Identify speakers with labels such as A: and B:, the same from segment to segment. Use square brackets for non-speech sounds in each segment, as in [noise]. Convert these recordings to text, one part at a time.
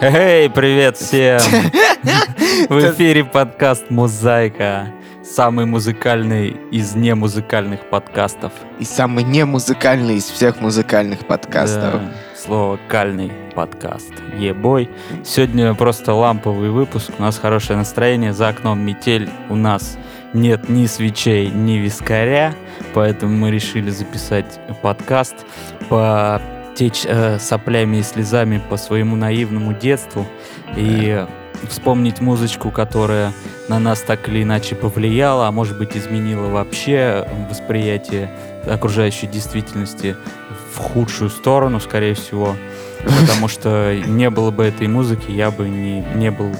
A: Эй, привет всем! [laughs] В эфире подкаст «Мозаика». Самый музыкальный из немузыкальных подкастов.
B: И самый немузыкальный из всех музыкальных подкастов.
A: Да, слово «кальный» подкаст. Ебой. Сегодня просто ламповый выпуск. У нас хорошее настроение. За окном метель. У нас нет ни свечей, ни вискаря. Поэтому мы решили записать подкаст по течь э, соплями и слезами по своему наивному детству и вспомнить музычку, которая на нас так или иначе повлияла, а может быть изменила вообще восприятие окружающей действительности в худшую сторону, скорее всего. [laughs] Потому что не было бы этой музыки, я бы не, не был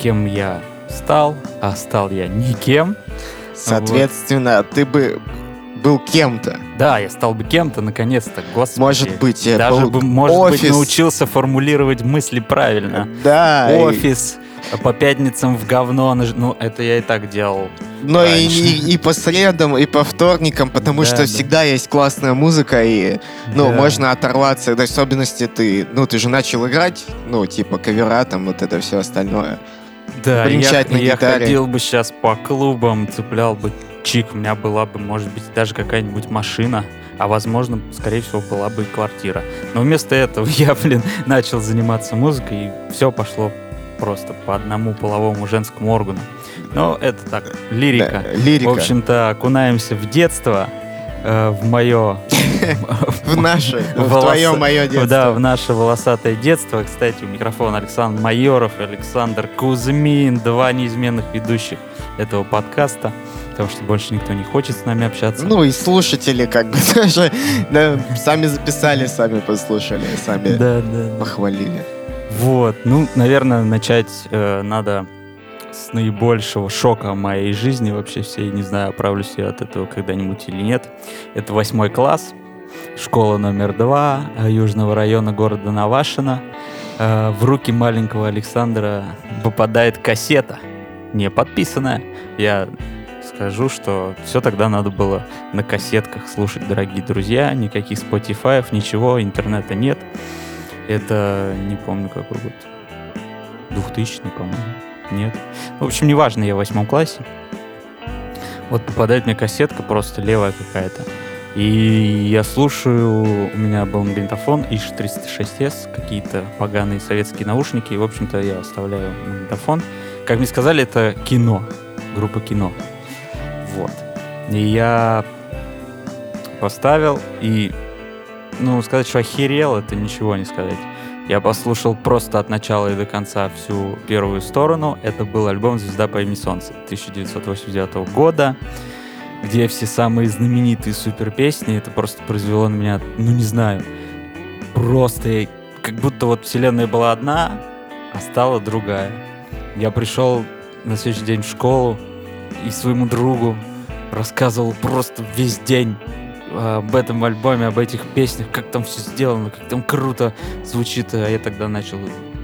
A: кем я стал, а стал я никем.
B: Соответственно, вот. ты бы был кем-то.
A: Да, я стал бы кем-то, наконец-то, господи.
B: Может быть, я
A: Даже
B: был
A: бы, может
B: офис.
A: быть, научился формулировать мысли правильно.
B: Да.
A: Офис, и... по пятницам в говно, ну, это я и так делал.
B: Но и, и, и по средам, и по вторникам, потому да, что да. всегда есть классная музыка, и, ну, да. можно оторваться, в особенности ты, ну, ты же начал играть, ну, типа кавера, там, вот это все остальное.
A: Да, я, я ходил бы сейчас по клубам, цеплял бы чик, у меня была бы, может быть, даже какая-нибудь машина, а возможно, скорее всего, была бы и квартира. Но вместо этого [laughs] я, блин, начал заниматься музыкой, и все пошло просто по одному половому женскому органу. Но это так, лирика.
B: Да, лирика.
A: В общем-то, окунаемся в детство, э, в мое... [laughs]
B: В наше, в твое мое детство.
A: Да, в наше волосатое детство. Кстати, у микрофона Александр Майоров и Александр Кузьмин, два неизменных ведущих этого подкаста потому что больше никто не хочет с нами общаться.
B: Ну и слушатели как бы [laughs] тоже да, сами записали, сами послушали, сами да, да, похвалили.
A: Вот, ну, наверное, начать э, надо с наибольшего шока моей жизни вообще всей. Не знаю, оправлюсь я от этого когда-нибудь или нет. Это восьмой класс, школа номер два э, Южного района города Навашино. Э, в руки маленького Александра попадает кассета, не подписанная. Я скажу, что все тогда надо было на кассетках слушать, дорогие друзья. Никаких Spotify, ничего, интернета нет. Это, не помню, какой год. 2000, по-моему. Нет. В общем, неважно, я в восьмом классе. Вот попадает мне кассетка просто левая какая-то. И я слушаю, у меня был магнитофон ИШ-306С, какие-то поганые советские наушники. И, в общем-то, я оставляю магнитофон. Как мне сказали, это кино, группа кино. Вот. И я поставил, и, ну, сказать, что охерел, это ничего не сказать. Я послушал просто от начала и до конца всю первую сторону. Это был альбом «Звезда по имени Солнце» 1989 года, где все самые знаменитые супер песни. Это просто произвело на меня, ну не знаю, просто как будто вот вселенная была одна, а стала другая. Я пришел на следующий день в школу, и своему другу рассказывал просто весь день об этом альбоме, об этих песнях, как там все сделано, как там круто звучит. А я тогда начал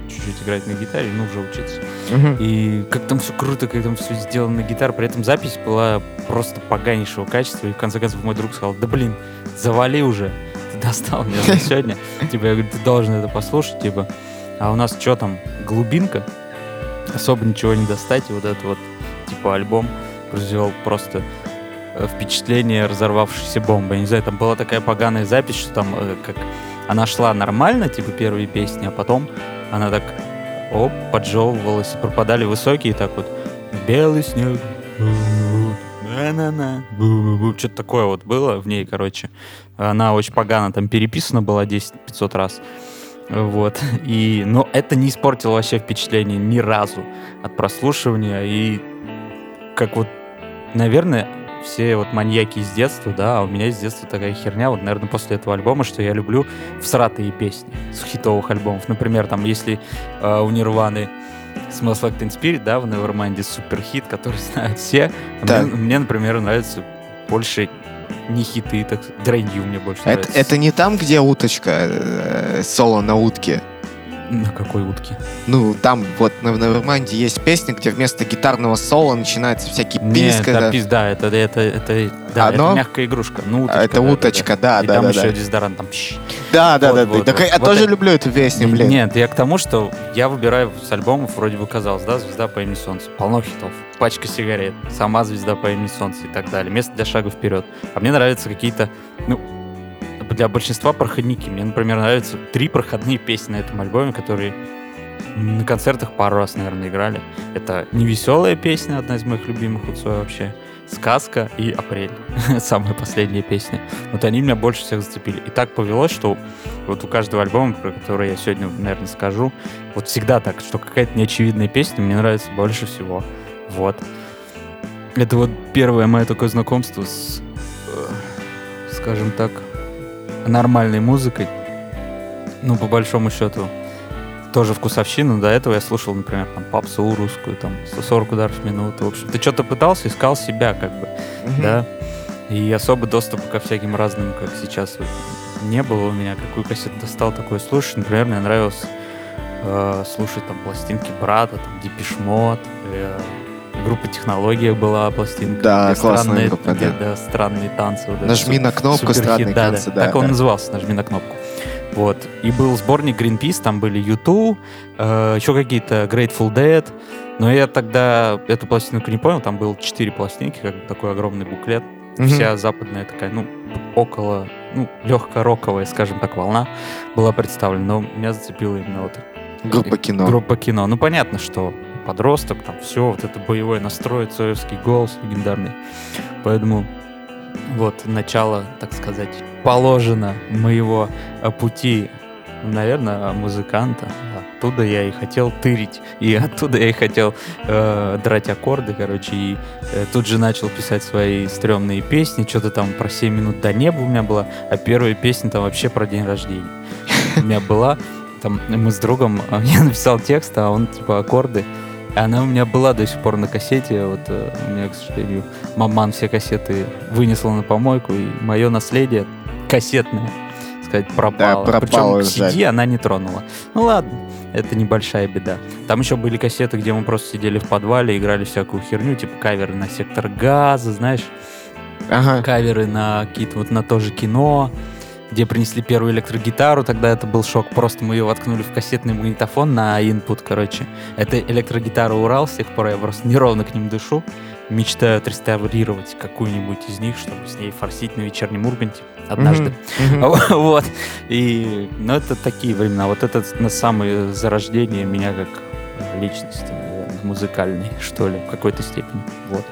A: чуть-чуть играть на гитаре, ну, уже учиться. Uh-huh. И как там все круто, как там все сделано на гитаре. При этом запись была просто поганейшего качества. И в конце концов мой друг сказал, да блин, завали уже. Ты достал меня за сегодня. Типа, я говорю, ты должен это послушать, типа. А у нас что там, глубинка? Особо ничего не достать. И вот этот вот, типа, альбом произвел просто впечатление разорвавшейся бомбы. Я не знаю, там была такая поганая запись, что там э, как она шла нормально, типа первые песни, а потом она так оп, поджевывалась, и пропадали высокие, так вот белый снег, на-на-на, что-то такое вот было в ней, короче. Она очень погано там переписана была 10-500 раз. Вот. И, но это не испортило вообще впечатление ни разу от прослушивания. И как вот наверное, все вот маньяки из детства, да, а у меня из детства такая херня, вот, наверное, после этого альбома, что я люблю всратые песни с хитовых альбомов. Например, там, если э, у Нирваны Smells Like Teen Spirit, да, в Nevermind супер хит, который [laughs] знают все. Да. Мне, мне, например, нравится больше не хиты, так Drain You мне больше
B: это,
A: нравится.
B: Это не там, где уточка, э, соло на утке?
A: На какой утке?
B: Ну, там вот на Неверманде есть песня, где вместо гитарного соло начинается всякий писк.
A: Нет, да, пис, да, это, это, это, да,
B: Оно?
A: это мягкая игрушка. Ну, уточка,
B: Это
A: да,
B: уточка, да,
A: И
B: да,
A: там
B: да,
A: еще
B: да.
A: дезодорант там.
B: Да, да,
A: Вот,
B: да,
A: вот,
B: да. Так
A: вот.
B: я
A: Вот
B: тоже
A: это-
B: люблю эту песню, блин.
A: Нет, я к тому, что я выбираю с альбомов, вроде бы казалось, да, «Звезда по имени Солнце». Полно хитов. Пачка сигарет, сама «Звезда по имени Солнце» и так далее. Место для шага вперед. А мне нравятся какие-то, ну, для большинства проходники. Мне, например, нравятся три проходные песни на этом альбоме, которые на концертах пару раз, наверное, играли. Это «Невеселая песня», одна из моих любимых у Цоя вообще. «Сказка» и «Апрель». [laughs] Самая последняя песня. Вот они меня больше всех зацепили. И так повелось, что вот у каждого альбома, про который я сегодня, наверное, скажу, вот всегда так, что какая-то неочевидная песня мне нравится больше всего. Вот. Это вот первое мое такое знакомство с, э, скажем так, нормальной музыкой. Ну, по большому счету, тоже вкусовщину. До этого я слушал, например, там, попсу русскую, там, 140 ударов в минуту. В общем, ты что-то пытался, искал себя, как бы
B: Мгм.
A: да. И особо доступа ко всяким разным, как сейчас, вот, не было у меня. Какую кассету достал, такое слушать. Например, мне нравилось э, слушать там пластинки брата, там Депешмот, э, группа Технология была пластинка.
B: Да,
A: где
B: классная
A: странные,
B: группа,
A: где,
B: да.
A: да, странные танцы. вот
B: Нажми на кнопку «Странные
A: да,
B: танцы»,
A: да.
B: да,
A: Так он
B: да.
A: назывался, нажми на кнопку. Вот. И был сборник Greenpeace, там были YouTube, э, еще какие-то Grateful Dead. Но я тогда эту пластинку не понял, там было четыре пластинки, как бы такой огромный буклет.
B: Мгм.
A: Вся западная такая, ну, около, ну, легкая роковая, скажем так, волна была представлена. Но меня зацепила именно вот
B: Группа кино.
A: группа кино. Ну, понятно, что подросток, там все, вот это боевой настрой, цоевский голос легендарный. Поэтому вот начало, так сказать, положено моего э, пути, наверное, музыканта. Оттуда я и хотел тырить, и оттуда я и хотел э, драть аккорды, короче, и э, тут же начал писать свои стрёмные песни, что-то там про 7 минут до неба у меня была, а первая песня там вообще про день рождения у меня была. Там мы с другом, э, [laughs] я написал текст, а он типа аккорды. Она у меня была до сих пор на кассете. Вот э, у меня, к сожалению, маман все кассеты вынесла на помойку, и мое наследие кассетное, сказать, пропало.
B: Да, пропало,
A: Причем
B: жаль.
A: CD она не тронула. Ну ладно, это небольшая беда. Там еще были кассеты, где мы просто сидели в подвале, играли всякую херню, типа каверы на сектор газа, знаешь,
B: Ага.
A: каверы на какие-то вот на то же кино, где принесли первую электрогитару, тогда это был шок. Просто мы ее воткнули в кассетный магнитофон на input, короче. Это электрогитара Урал, с тех пор я просто неровно к ним дышу. Мечтаю отреставрировать какую-нибудь из них, чтобы с ней форсить на вечернем Урганте однажды. [laughs] Вот. И, ну, это такие времена. Вот это на самое зарождение меня как личности, наверное, музыкальной, [laughs] что ли, в какой-то степени. Вот.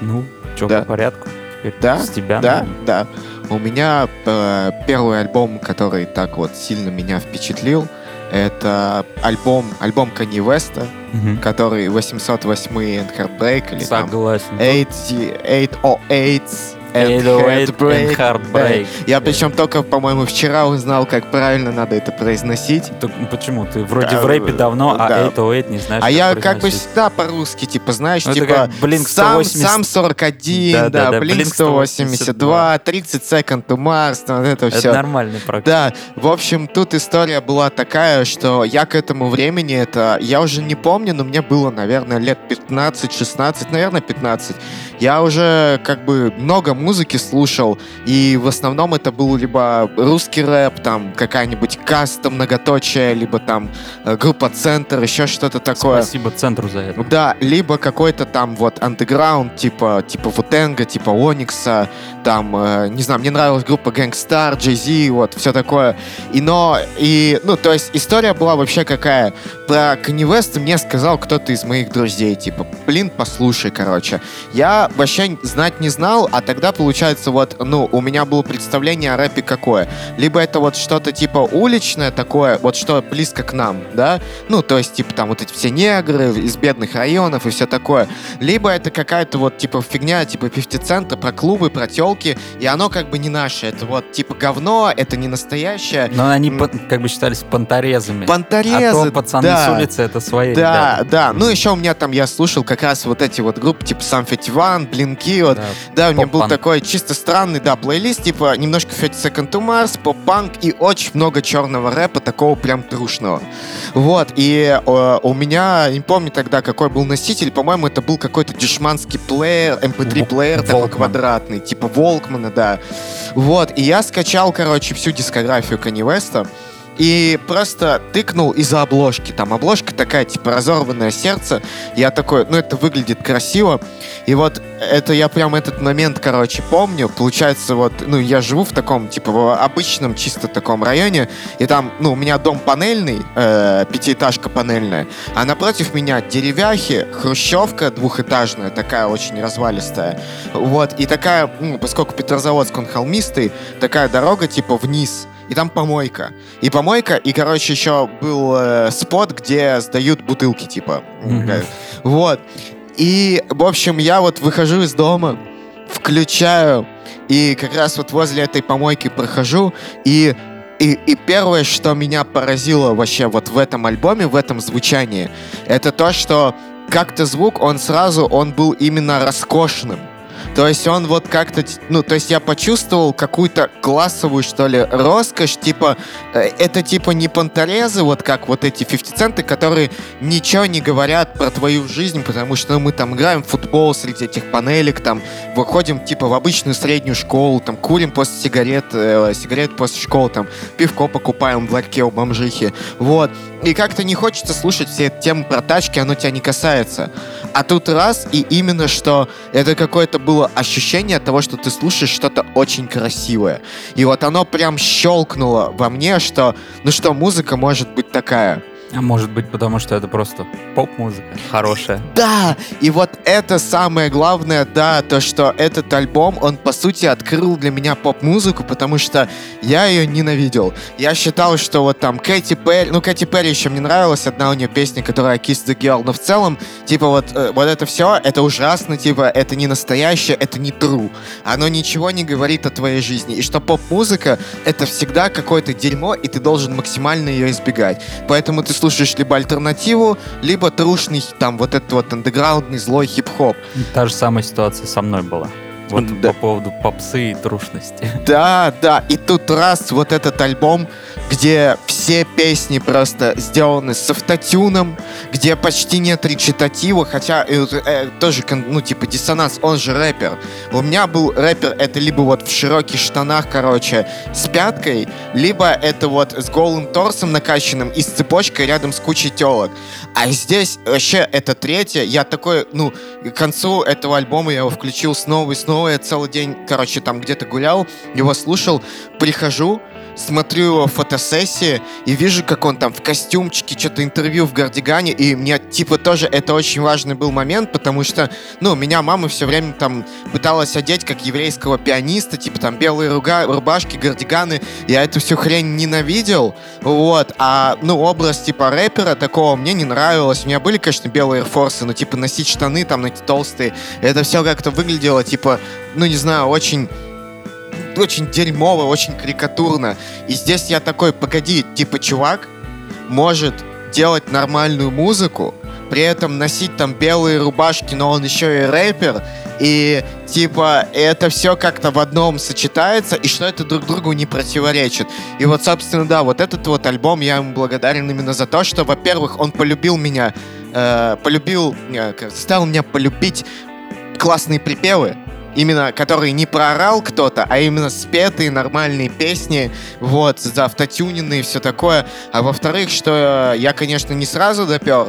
A: Ну, что,
B: Да.
A: по порядку? Теперь
B: Да,
A: с тебя.
B: Да,
A: наверное.
B: да. У меня э, первый альбом, который так вот сильно меня впечатлил, это альбом, альбом Kanye West,
A: Мгм.
B: который 808 and Heartbreak или там
A: Согласен.
B: 80 808 and
A: 808
B: Heartbreak.
A: and Heartbreak.
B: Я причем только, по-моему, вчера узнал, как правильно надо это произносить.
A: Так, почему? Ты вроде
B: Да,
A: в рэпе давно, а
B: да.
A: 808 не знаешь,
B: А я как бы всегда по-русски, типа, знаешь,
A: Ну, это
B: типа,
A: Blink
B: сам,
A: 180.
B: сам 41,
A: Да, да,
B: да, Blink
A: Blink
B: 182, 30 Second to Mars, вот это
A: Это
B: все.
A: нормальный практик.
B: Да, в общем, тут история была такая, что я к этому времени, это, я уже не помню, но мне было, наверное, лет 15-16, наверное, 15. Я уже как бы много музыки слушал, и в основном это был либо русский рэп, там какая-нибудь каста многоточие, либо там э, группа Центр, еще что-то такое.
A: Спасибо центру за это.
B: Да, либо какой-то там вот андеграунд, типа, типа Вутенга, типа Оникса, там, э, не знаю, мне нравилась группа Gangstar, Jay-Z, вот, все такое. И но, и, ну, то есть история была вообще какая? Про Kanye West мне сказал кто-то из моих друзей, типа, блин, послушай, короче. Я вообще знать не знал, а тогда, получается, вот, ну, у меня было представление о рэпе какое. Либо это вот что-то типа уличное такое, вот что близко к нам, да, ну, то есть, типа, там вот эти все негры из бедных районов и все такое. Либо это какая-то вот, типа, фигня, типа, 50 цента про клубы, про телки, и оно как бы не наше. Это вот, типа, говно, это не настоящее.
A: Но они как бы считались понторезами.
B: Понторезы,
A: а то пацаны
B: да.
A: с улицы это свои
B: Да,
A: ребята.
B: да. Ну, еще у меня там, я слушал как раз вот эти вот группы, типа Сам 51, Блинки, вот.
A: Да.
B: Да, у меня был такой такой чисто странный, да, плейлист, типа немножко 30 Second to Mars, поп-панк и очень много черного рэпа, такого прям трушного. Вот, и э, у меня, не помню тогда, какой был носитель, по-моему, это был какой-то дешманский плеер, MP3 плеер, такой квадратный, типа Волкмана, да. Вот, и я скачал, короче, всю дискографию Kanye West, и просто тыкнул из-за обложки. Там обложка такая, типа, разорванное сердце. Я такой, ну, это выглядит красиво. И вот это я прям этот момент, короче, помню. Получается, вот, ну, я живу в таком, типа, в обычном, чисто таком районе. И там, ну, у меня дом панельный, э, пятиэтажка панельная. А напротив меня деревяхи, хрущевка двухэтажная, такая очень развалистая. Вот, и такая, ну, поскольку Петрозаводск, он холмистый, такая дорога, типа, вниз и там помойка. И помойка, и, короче, еще был э, спот, где сдают бутылки, типа. Mm-hmm. Вот. И, в общем, я вот выхожу из дома, включаю, и как раз вот возле этой помойки прохожу, и и, и первое, что меня поразило вообще вот в этом альбоме, в этом звучании, это то, что как-то звук, он сразу, он был именно роскошным. То есть он вот как-то, ну, то есть я почувствовал какую-то классовую, что ли, роскошь, типа, э, это типа не понторезы, вот как вот эти 50 центы, которые ничего не говорят про твою жизнь, потому что ну, мы там играем в футбол среди этих панелек, там, выходим, типа, в обычную среднюю школу, там, курим после сигарет, э, сигарет после школы, там, пивко покупаем в ларьке у бомжихи, вот. И как-то не хочется слушать все темы про тачки, оно тебя не касается. А тут раз, и именно что это какое-то было ощущение того, что ты слушаешь что-то очень красивое. И вот оно прям щелкнуло во мне, что, ну что, музыка может быть такая.
A: А может быть, потому что это просто поп-музыка хорошая.
B: Да, и вот это самое главное, да, то, что этот альбом, он, по сути, открыл для меня поп-музыку, потому что я ее ненавидел. Я считал, что вот там Кэти Перри, ну, Кэти Перри еще мне нравилась, одна у нее песня, которая Kiss the Girl, но в целом, типа, вот, э, вот это все, это ужасно, типа, это не настоящее, это не true. Оно ничего не говорит о твоей жизни. И что поп-музыка, это всегда какое-то дерьмо, и ты должен максимально ее избегать. Поэтому ты слушаешь либо альтернативу, либо трушный, там, вот этот вот андеграундный злой хип-хоп.
A: Та же самая ситуация со мной была. Вот да. по поводу попсы и трушности. [laughs]
B: Да, да. И тут раз вот этот альбом, где все песни просто сделаны с автотюном, где почти нет речитатива, хотя э, э, тоже, ну, типа, диссонанс, он же рэпер. У меня был рэпер, это либо вот в широких штанах, короче, с пяткой, либо это вот с голым торсом накачанным и с цепочкой рядом с кучей телок. А здесь вообще это третье, я такой, ну, к концу этого альбома я его включил снова и снова, я целый день, короче, там где-то гулял, его слушал, прихожу, смотрю его фотосессии и вижу, как он там в костюмчике, что-то интервью в Гардигане, и мне, типа, тоже это очень важный был момент, потому что, ну, меня мама все время там пыталась одеть как еврейского пианиста, типа, там, белые руга, рубашки, гардиганы, я эту всю хрень ненавидел, вот, а, ну, образ, типа, рэпера такого мне не нравилось, у меня были, конечно, белые форсы, но, типа, носить штаны там, эти толстые, это все как-то выглядело, типа, ну, не знаю, очень очень дерьмово, очень карикатурно. И здесь я такой, погоди, типа, чувак может делать нормальную музыку, при этом носить там белые рубашки, но он еще и рэпер, и типа это все как-то в одном сочетается, и что это друг другу не противоречит. И вот, собственно, да, вот этот вот альбом я ему благодарен именно за то, что, во-первых, он полюбил меня, э, полюбил, э, стал меня полюбить классные припевы, именно который не проорал кто-то, а именно спетые нормальные песни, вот, за автотюненные и все такое. А во-вторых, что я, конечно, не сразу допер,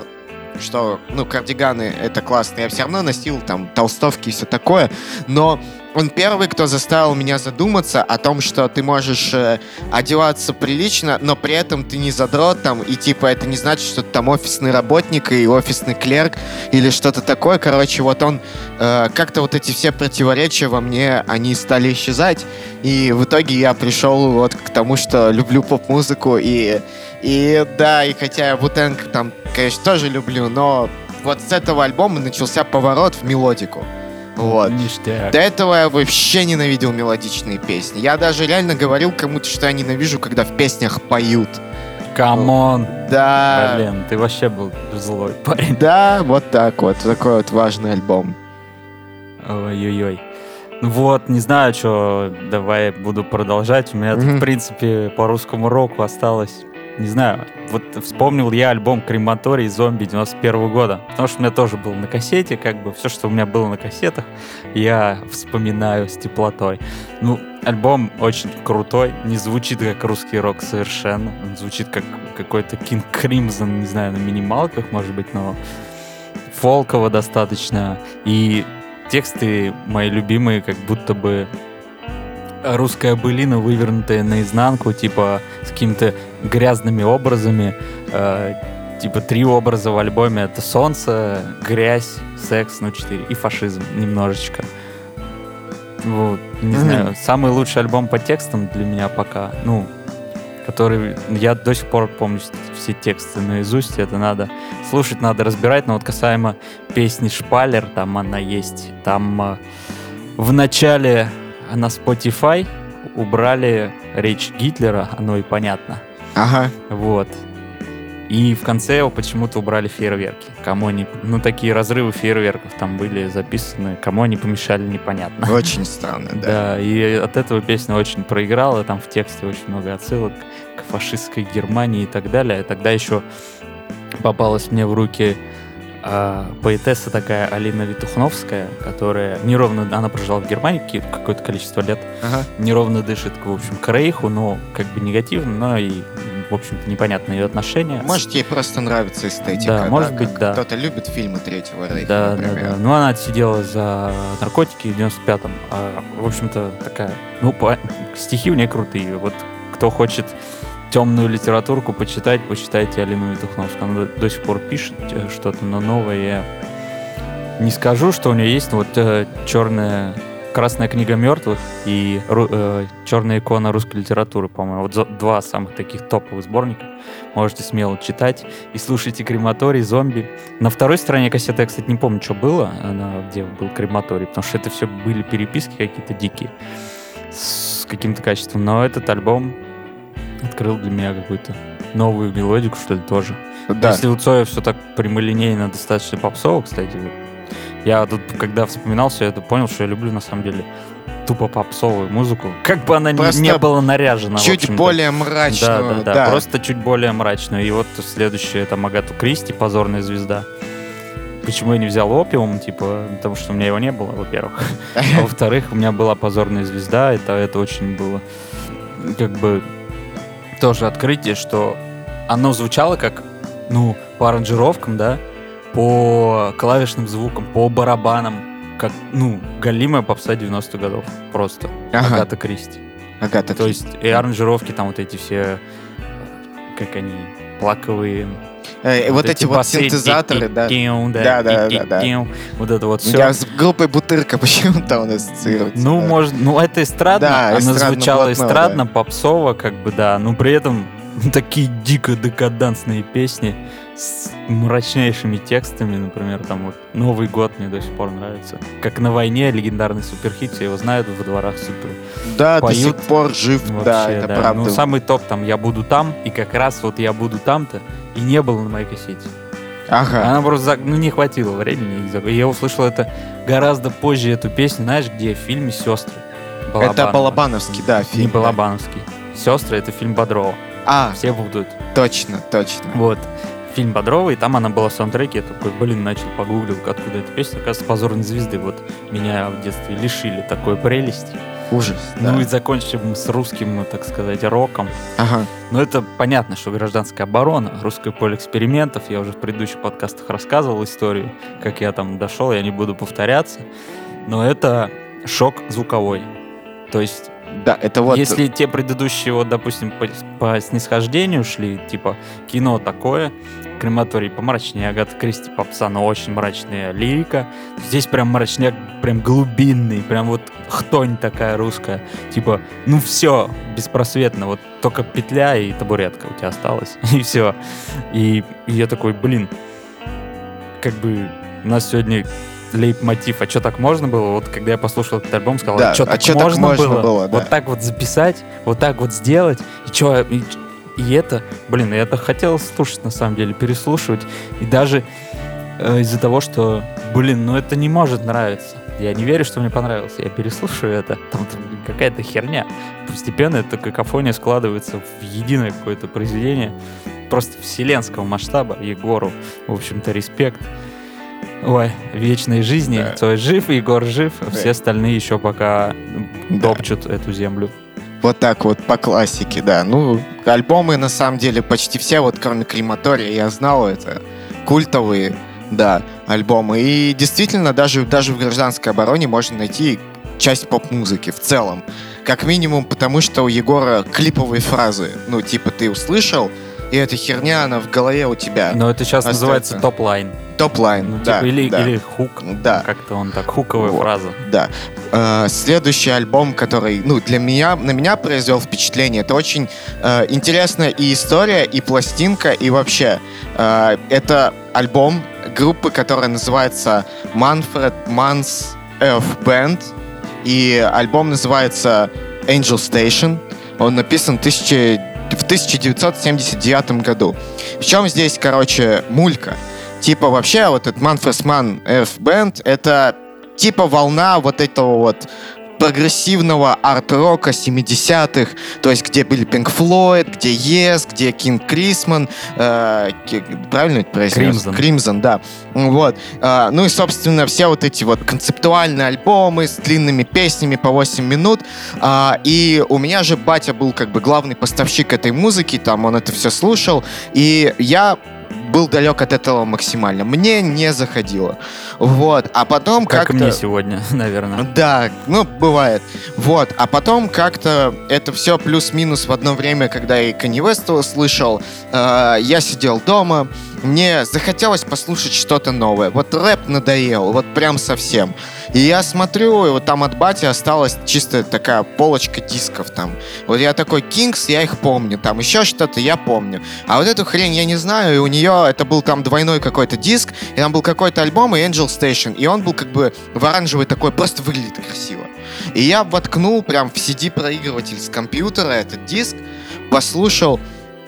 B: что, ну, кардиганы это классно. Я все равно носил там толстовки и все такое, но он первый, кто заставил меня задуматься о том, что ты можешь э, одеваться прилично, но при этом ты не задрот там, и типа это не значит, что ты там офисный работник и офисный клерк или что-то такое. Короче, вот он э, как-то вот эти все противоречия во мне, они стали исчезать, и в итоге я пришел вот к тому, что люблю поп-музыку, и, и да, и хотя я Вутенг там, конечно, тоже люблю, но вот с этого альбома начался поворот в мелодику. Вот. Ништяк. До этого я вообще ненавидел мелодичные песни. Я даже реально говорил кому-то, что я ненавижу, когда в песнях поют.
A: Come on.
B: Да.
A: Блин, ты вообще был злой парень.
B: Да, вот так вот. Такой вот важный альбом.
A: Ой-ой-ой. Вот, не знаю, что, давай буду продолжать. У меня, mm-hmm. в принципе, по русскому року осталось не знаю, вот вспомнил я альбом «Крематорий. Зомби» 91 года, потому что у меня тоже был на кассете, как бы все, что у меня было на кассетах, я вспоминаю с теплотой. Ну, альбом очень крутой, не звучит как русский рок совершенно, он звучит как какой-то King Crimson, не знаю, на минималках, может быть, но фолково достаточно, и тексты мои любимые, как будто бы русская былина, вывернутая наизнанку, типа с какими-то грязными образами. Э, типа три образа в альбоме. Это солнце, грязь, секс, ну четыре. И фашизм немножечко. Вот, не mm-hmm. знаю, самый лучший альбом по текстам для меня пока, ну, который я до сих пор помню все тексты наизусть, это надо слушать, надо разбирать, но вот касаемо песни Шпалер, там она есть, там э, в начале на Spotify убрали речь Гитлера, оно и понятно.
B: Ага.
A: Вот. И в конце его почему-то убрали фейерверки. Кому они... Ну, такие разрывы фейерверков там были записаны. Кому они помешали, непонятно.
B: Очень странно, [laughs] да.
A: Да, и от этого песня очень проиграла. Там в тексте очень много отсылок к фашистской Германии и так далее. Тогда еще попалась мне в руки а, поэтесса такая Алина Витухновская, которая неровно, она прожила в Германии какое-то количество лет, ага. неровно дышит, в общем, к Рейху, но как бы негативно, но и в общем-то, непонятно ее отношения.
B: Может, ей просто нравится эстетика.
A: Да, да может быть, да.
B: Кто-то любит фильмы Третьего Рейха,
A: да, например. Да, да. Ну, она отсидела за наркотики в 95-м. А, в общем-то, такая... Ну, по... стихи у нее крутые. Вот кто хочет темную литературку почитать, почитайте Алину Витухновскую. Она до сих пор пишет э, что-то, но новое не скажу, что у нее есть, вот э, черная Красная книга мертвых и э, Черная икона русской литературы, по-моему. Вот два самых таких топовых сборника. Можете смело читать. И слушайте крематорий, зомби. На второй стороне кассеты я, кстати, не помню, что было, где был крематорий, потому что это все были переписки какие-то дикие с каким-то качеством. Но этот альбом открыл для меня какую-то новую мелодику, что ли, тоже. Да. Если у Цоя все так прямолинейно, достаточно попсово, кстати, я тут, когда вспоминал все это, понял, что я люблю, на самом деле, тупо попсовую музыку. Как бы она просто не была наряжена.
B: Чуть более мрачную.
A: Да, да, да, да, просто чуть более мрачную. И вот следующее, это Магату Кристи, «Позорная звезда». Почему я не взял опиум, типа, потому что у меня его не было, во-первых. [laughs] А во-вторых, у меня была позорная звезда, это, это очень было как бы тоже открытие, что оно звучало как, ну, по аранжировкам, да, по клавишным звукам, по барабанам, как, ну, галимая попса 90-х годов. Просто. Ага. Агата Кристи.
B: Агата
A: То есть и аранжировки там вот эти все, как они, плаковые,
B: Э, вот, вот эти вот синтезаторы, да. Да, да, да, да.
A: Вот это вот все.
B: Я с группой Бутырка [laughs] почему-то он ассоциируется.
A: Ну, может, ну это эстрадно, да, она звучала эстрадно, попсово, как бы, да, но при этом [laughs] такие дико декадансные песни с мрачнейшими текстами, например, там вот «Новый год» мне до сих пор нравится. Как «На войне» легендарный суперхит, все его знают во дворах супер.
B: Да, Поют. до сих пор жив, Вообще, да, это да. правда.
A: Ну, самый топ там «Я буду там», и как раз вот «Я буду там-то» и не было на моей кассете.
B: Ага.
A: Она просто, ну, не хватило времени. Я услышал это гораздо позже, эту песню, знаешь, где в фильме «Сестры».
B: Балабанова. Это Балабановский, да, фильм.
A: Не Балабановский. «Сестры» — это фильм Бодрова.
B: А,
A: все будут.
B: Точно, точно.
A: Вот. Фильм Бодровый, там она была в саундтреке, я такой, блин, начал погуглил, откуда эта песня. Оказывается, «Позорной звезды». Вот меня в детстве лишили такой прелести.
B: Ужас,
A: Ну да. и закончим с русским, так сказать, роком.
B: Ага.
A: Ну это понятно, что гражданская оборона, русское поле экспериментов. Я уже в предыдущих подкастах рассказывал историю, как я там дошел, я не буду повторяться. Но это шок звуковой. То есть
B: да, это вот...
A: Если те предыдущие, вот, допустим, по, по снисхождению шли, типа, кино такое, крематорий помрачнее, Агата Кристи попса, но очень мрачная лирика. Здесь прям мрачняк, прям глубинный, прям вот хтонь такая русская. Типа, ну все, беспросветно, вот только петля и табуретка у тебя осталась, [laughs] и все. И, и я такой, блин, как бы у нас сегодня лейб-мотив, а что так можно было? Вот когда я послушал этот альбом, сказал, да, а что а так, можно, так можно было? было да. Вот так вот записать, вот так вот сделать, и что, и, и это, блин, я это хотел слушать на самом деле, переслушивать, и даже э, из-за того, что, блин, ну это не может нравиться. я не верю, что мне понравился. Я переслушаю это. [laughs] Там, там какая-то херня. Постепенно эта какофония складывается в единое какое-то произведение просто вселенского масштаба. Егору, в общем-то, респект. Ой, вечной жизни. Да. Цой жив, Егор жив, да. все остальные еще пока да. топчут эту землю.
B: Вот так вот по классике, да. Ну, альбомы на самом деле почти все, вот кроме Крематория, я знал, это культовые, да, альбомы. И действительно, даже, даже в гражданской обороне можно найти часть поп-музыки в целом. Как минимум, потому что у Егора клиповые фразы. Ну, типа, ты услышал, и эта херня, она в голове у тебя.
A: Но это сейчас остается. называется topline.
B: Topline, ну, да,
A: типа, или,
B: да.
A: или hook. Да. Как-то он так, хуковая вот, фраза.
B: Да. Э, следующий альбом, который, ну, для меня, на меня произвел впечатление, это очень э, интересная и история, и пластинка, и вообще. Э, это альбом группы, которая называется Manfred Mann's Earth Band, и альбом называется Angel Station. Он написан в 1979 году. В чем здесь, короче, мулька? Типа вообще вот этот Manfred Mann Earth Band это типа волна вот этого вот прогрессивного арт-рока 70-х, то есть где были Pink Floyd, где Yes, где Кинг Крисман, э, правильно это произнес?
A: Crimson.
B: Crimson, да. Вот. Э, ну и, собственно, все вот эти вот концептуальные альбомы с длинными песнями по 8 минут. Э, и у меня же батя был как бы главный поставщик этой музыки, там он это все слушал, и я был далек от этого максимально. Мне не заходило. Вот. А потом
A: как
B: как-то...
A: мне сегодня, [laughs] наверное.
B: Да, ну, бывает. Вот. А потом как-то это все плюс-минус в одно время, когда я и Kanye West слышал, э, я сидел дома, мне захотелось послушать что-то новое. Вот рэп надоел, вот прям совсем. И я смотрю, и вот там от бати осталась чисто такая полочка дисков там. Вот я такой, Кингс, я их помню, там еще что-то я помню. А вот эту хрень я не знаю, и у нее это был там двойной какой-то диск, и там был какой-то альбом и Angel Station, и он был как бы в оранжевый такой, просто выглядит красиво. И я воткнул прям в CD-проигрыватель с компьютера этот диск, послушал,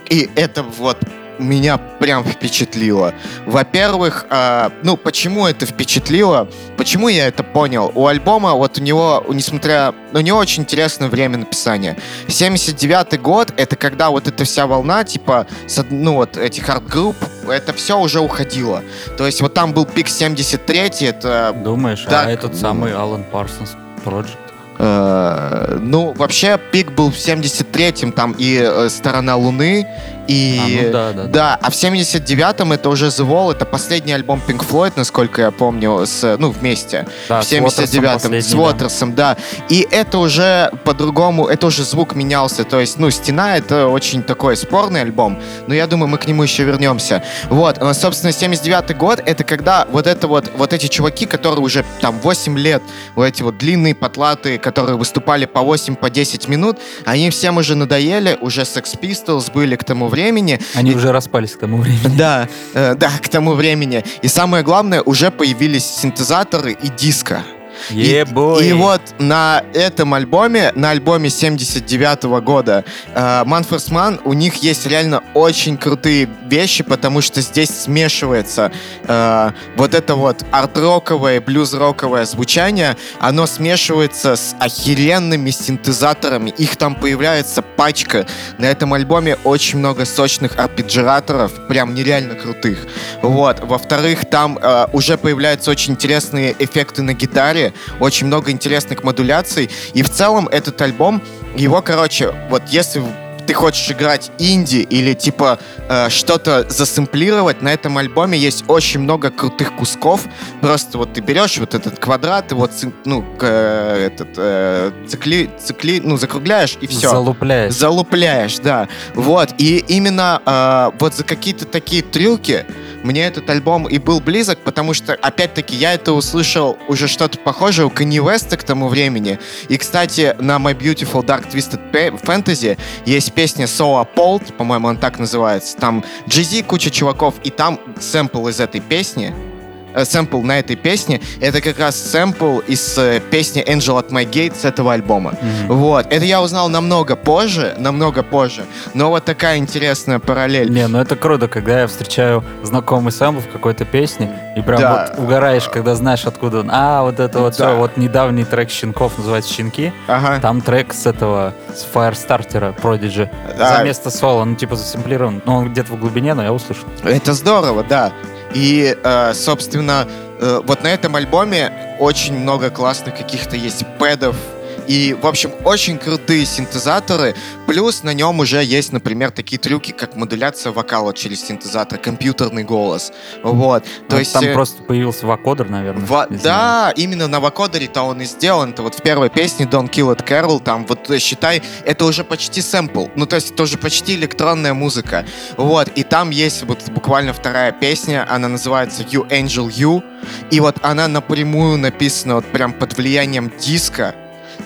B: и это вот меня прям впечатлило. Во-первых, э, ну, почему это впечатлило? Почему я это понял? У альбома, вот у него, несмотря... У него очень интересное время написания. 79-й год, это когда вот эта вся волна, типа, ну, вот этих арт-групп, это все уже уходило. То есть вот там был пик 73-й, это...
A: Думаешь, да, а этот самый Alan Parsons Project?
B: Э, ну, вообще, пик был в 73-м, там и э, «Сторона Луны», и
A: а, ну да, да,
B: да. а в 79-м это уже The Wall, это последний альбом Pink Floyd, насколько я помню, с, ну, вместе.
A: Да, в 79-м,
B: с Уотерсом, да. да. И это уже по-другому, это уже звук менялся. То есть, ну, Стена это очень такой спорный альбом, но я думаю, мы к нему еще вернемся. Вот, но, собственно, 79-й год, это когда вот это вот, вот эти чуваки, которые уже там 8 лет, вот эти вот длинные, потлатые, которые выступали по 8, по 10 минут, они всем уже надоели, уже Sex Pistols были к тому времени.
A: Они и... уже распались к тому времени.
B: Да, э, да, к тому времени. И самое главное, уже появились синтезаторы и диско. И, и вот на этом альбоме, на альбоме 79 -го года, Man First Man, у них есть реально очень крутые вещи, потому что здесь смешивается э, вот это вот арт-роковое, блюз-роковое звучание, оно смешивается с охеренными синтезаторами. Их там появляется пачка. На этом альбоме очень много сочных арпеджираторов, прям нереально крутых. Вот. Во-вторых, там э, уже появляются очень интересные эффекты на гитаре, очень много интересных модуляций. И в целом этот альбом, его, короче, вот если ты хочешь играть инди или типа э, что-то засэмплировать, на этом альбоме есть очень много крутых кусков. Просто вот ты берешь вот этот квадрат и вот ну э, этот э, цикли, цикли, ну закругляешь и все.
A: Залупляешь.
B: Залупляешь, да. Вот и именно э, вот за какие-то такие трюки мне этот альбом и был близок, потому что, опять-таки, я это услышал уже что-то похожее у Kanye West к тому времени. И, кстати, на My Beautiful Dark Twisted Fantasy есть песня So Appalled, по-моему, он так называется. Там Джизи, куча чуваков, и там сэмпл из этой песни. Э, сэмпл на этой песне, это как раз сэмпл из э, песни Angel at My Gate с этого альбома. Mm-hmm. Вот. Это я узнал намного позже, намного позже, но вот такая интересная параллель.
A: Не, ну это круто, когда я встречаю знакомый сэмпл в какой-то песне, и прям да. вот угораешь, когда знаешь, откуда он. А, вот это вот да. все. Вот недавний трек Щенков называется «Щенки». Ага. Там трек с этого, с Firestarter Prodigy. Да. За место соло, ну типа засэмплирован. Ну он где-то в глубине, но я услышал.
B: Это здорово, да. И, э, собственно, э, вот на этом альбоме очень много классных каких-то есть пэдов, и, в общем, очень крутые синтезаторы. Плюс на нем уже есть, например, такие трюки, как модуляция вокала через синтезатор, компьютерный голос. Вот.
A: То ну, есть, там э... просто появился вокодер, наверное.
B: Во... Да, именно на вокодере-то он и сделан. Это вот в первой песне Don't Kill It Carol, там вот э, считай, это уже почти сэмпл. Ну, то есть это уже почти электронная музыка. Вот. И там есть вот буквально вторая песня, она называется You Angel You. И вот она напрямую написана вот прям под влиянием диска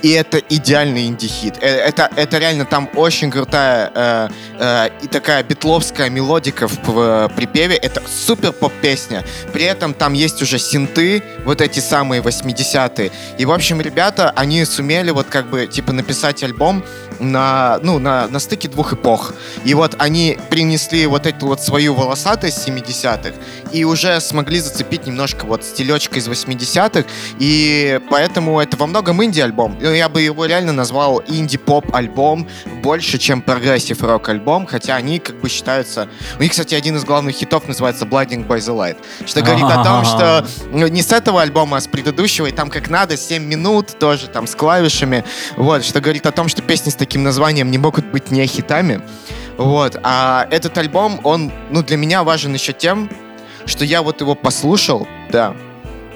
B: и это идеальный инди-хит. Э, это, это реально там очень крутая э, э, и такая битловская мелодика в, в э, припеве. Это супер поп-песня. При этом там есть уже синты, вот эти самые 80-е. И, в общем, ребята, они сумели вот как бы, типа, написать альбом на, ну, на, на стыке двух эпох. И вот они принесли вот эту вот свою волосатость 70-х и уже смогли зацепить немножко вот стилечка из 80-х. И поэтому это во многом инди-альбом. Ну, я бы его реально назвал инди-поп-альбом больше, чем прогрессив-рок-альбом, хотя они как бы считаются... У них, кстати, один из главных хитов называется Blinding by the Light, что говорит о том, что ну, не с этого альбома, а с предыдущего, и там как надо, 7 минут тоже там с клавишами, вот, что говорит о том, что песни с таким названием не могут быть не хитами, вот, а этот альбом, он, ну, для меня важен еще тем, что я вот его послушал, да,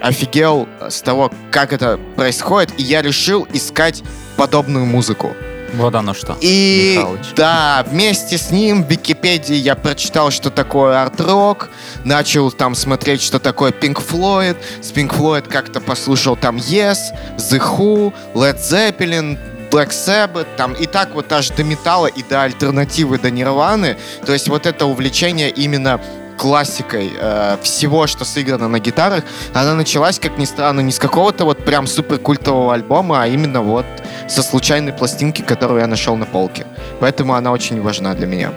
B: офигел с того, как это происходит, и я решил искать подобную музыку.
A: Вот оно что.
B: И Михалыч. да, вместе с ним в Википедии я прочитал, что такое арт-рок, начал там смотреть, что такое Pink Floyd. С Pink Floyd как-то послушал там Yes, The Who, Led Zeppelin, Black Sabbath, там и так вот аж до металла и до альтернативы, до нирваны. То есть вот это увлечение именно классикой э, всего, что сыграно на гитарах, она началась, как ни странно, не с какого-то вот прям супер культового альбома, а именно вот со случайной пластинки, которую я нашел на полке. Поэтому она очень важна для меня.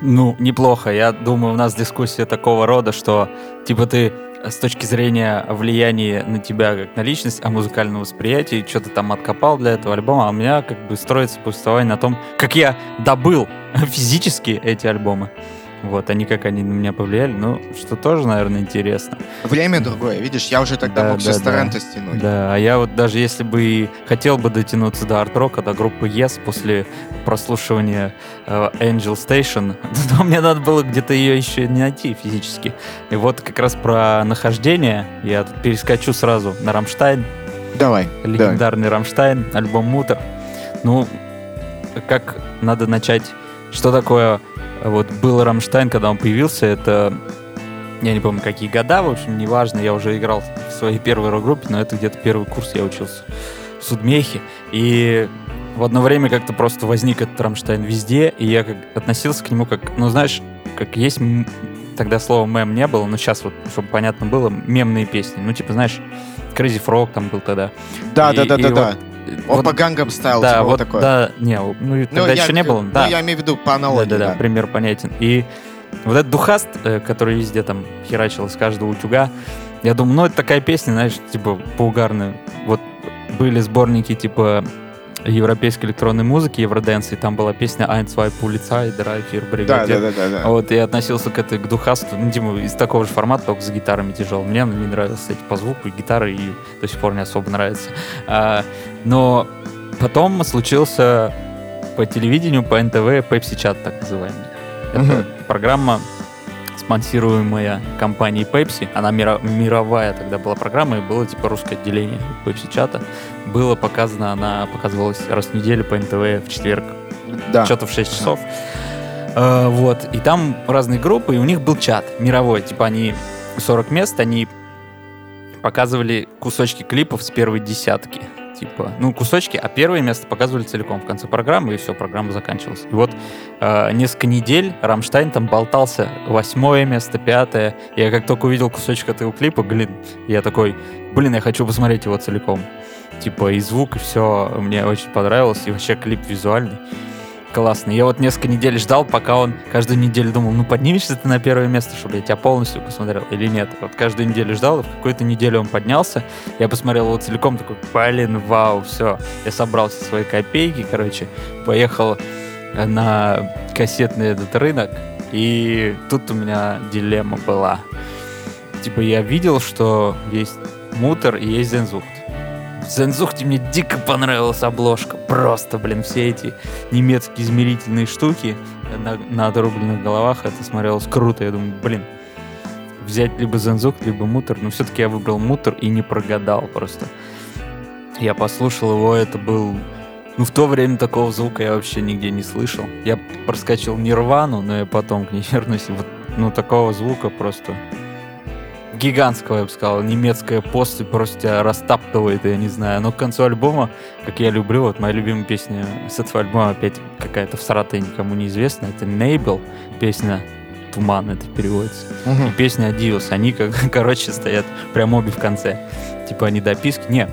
A: Ну, неплохо. Я думаю, у нас дискуссия такого рода, что типа ты с точки зрения влияния на тебя как на личность, а музыкального восприятия, что-то там откопал для этого альбома, а у меня как бы строится повествование на том, как я добыл [laughs] физически эти альбомы. Вот, они как они на меня повлияли, ну, что тоже, наверное, интересно.
B: Время другое, видишь, я уже тогда да, мог да, торрента да. стянуть.
A: Да, а я вот даже если бы и хотел бы дотянуться до арт-рока, до группы Yes после прослушивания э, Angel Station, [laughs] то мне надо было где-то ее еще не найти физически. И вот как раз про нахождение я тут перескочу сразу на Рамштайн.
B: Давай.
A: Легендарный
B: давай.
A: Рамштайн, альбом Mutter. Ну, как надо начать, что такое вот был Рамштайн, когда он появился, это я не помню, какие года, в общем, неважно, я уже играл в своей первой рок-группе, но это где-то первый курс я учился в Судмехе, и в одно время как-то просто возник этот Рамштайн везде, и я как относился к нему как, ну, знаешь, как есть, тогда слова мем не было, но сейчас вот, чтобы понятно было, мемные песни, ну, типа, знаешь, Crazy Frog там был тогда.
B: Да, и, да, да, да, вот, да. Он вот, по гангам ставил,
A: да,
B: типа
A: вот,
B: такое.
A: Да, не, ну, ну тогда ну, еще я, не было. Ну, да.
B: я имею в виду по аналогии.
A: Да, да, да, да, пример понятен. И вот этот духаст, э, который везде там херачил с каждого утюга, я думаю, ну, это такая песня, знаешь, типа, поугарная. Вот были сборники, типа, европейской электронной музыки, Евроденс, и там была песня «Ein, zwei Polizei, drei, vier
B: Brigadier». Да, да, да, да,
A: Вот, я относился к этой, к духасту, ну, типа, из такого же формата, только с гитарами тяжел. Мне не нравилось, кстати, по звуку, и гитары, и до сих пор не особо нравится. А, но потом случился по телевидению, по НТВ, Pepsi Chat, так называемый. Это uh-huh. программа, спонсируемая компанией Pepsi. Она мира, мировая тогда была программа, и было типа русское отделение Pepsi чата. Было показано, она показывалась раз в неделю по НТВ в четверг. Да. Что-то в 6 часов. Uh, вот. И там разные группы, и у них был чат мировой. Типа они 40 мест, они показывали кусочки клипов с первой десятки типа, ну, кусочки, а первое место показывали целиком в конце программы, и все, программа заканчивалась. И вот э, несколько недель Рамштайн там болтался восьмое место, пятое. Я как только увидел кусочек этого клипа, блин, я такой, блин, я хочу посмотреть его целиком. Типа и звук, и все, мне очень понравилось, и вообще клип визуальный классный. Я вот несколько недель ждал, пока он каждую неделю думал, ну поднимешься ты на первое место, чтобы я тебя полностью посмотрел или нет. Вот каждую неделю ждал, и в какую-то неделю он поднялся. Я посмотрел его целиком, такой, блин, вау, все. Я собрал все свои копейки, короче, поехал на кассетный этот рынок, и тут у меня дилемма была. Типа я видел, что есть мутер и есть зензухт. В Зензухте мне дико понравилась обложка. Просто, блин, все эти немецкие измерительные штуки на, на отрубленных головах, это смотрелось круто. Я думаю, блин, взять либо Зензухт, либо Мутер. Но все-таки я выбрал Мутер и не прогадал просто. Я послушал его, это был... Ну, в то время такого звука я вообще нигде не слышал. Я проскочил Нирвану, но я потом к ней [laughs] вернусь. Вот, ну, такого звука просто гигантского, я бы сказал, немецкая пост просто растаптывает, я не знаю. Но к концу альбома, как я люблю, вот моя любимая песня с этого альбома опять какая-то в Саратове никому не известна, это Нейбл, песня Туман это переводится. Угу. И песня Adios, они, как, [laughs] короче, стоят прям обе в конце. Типа они дописки. Не,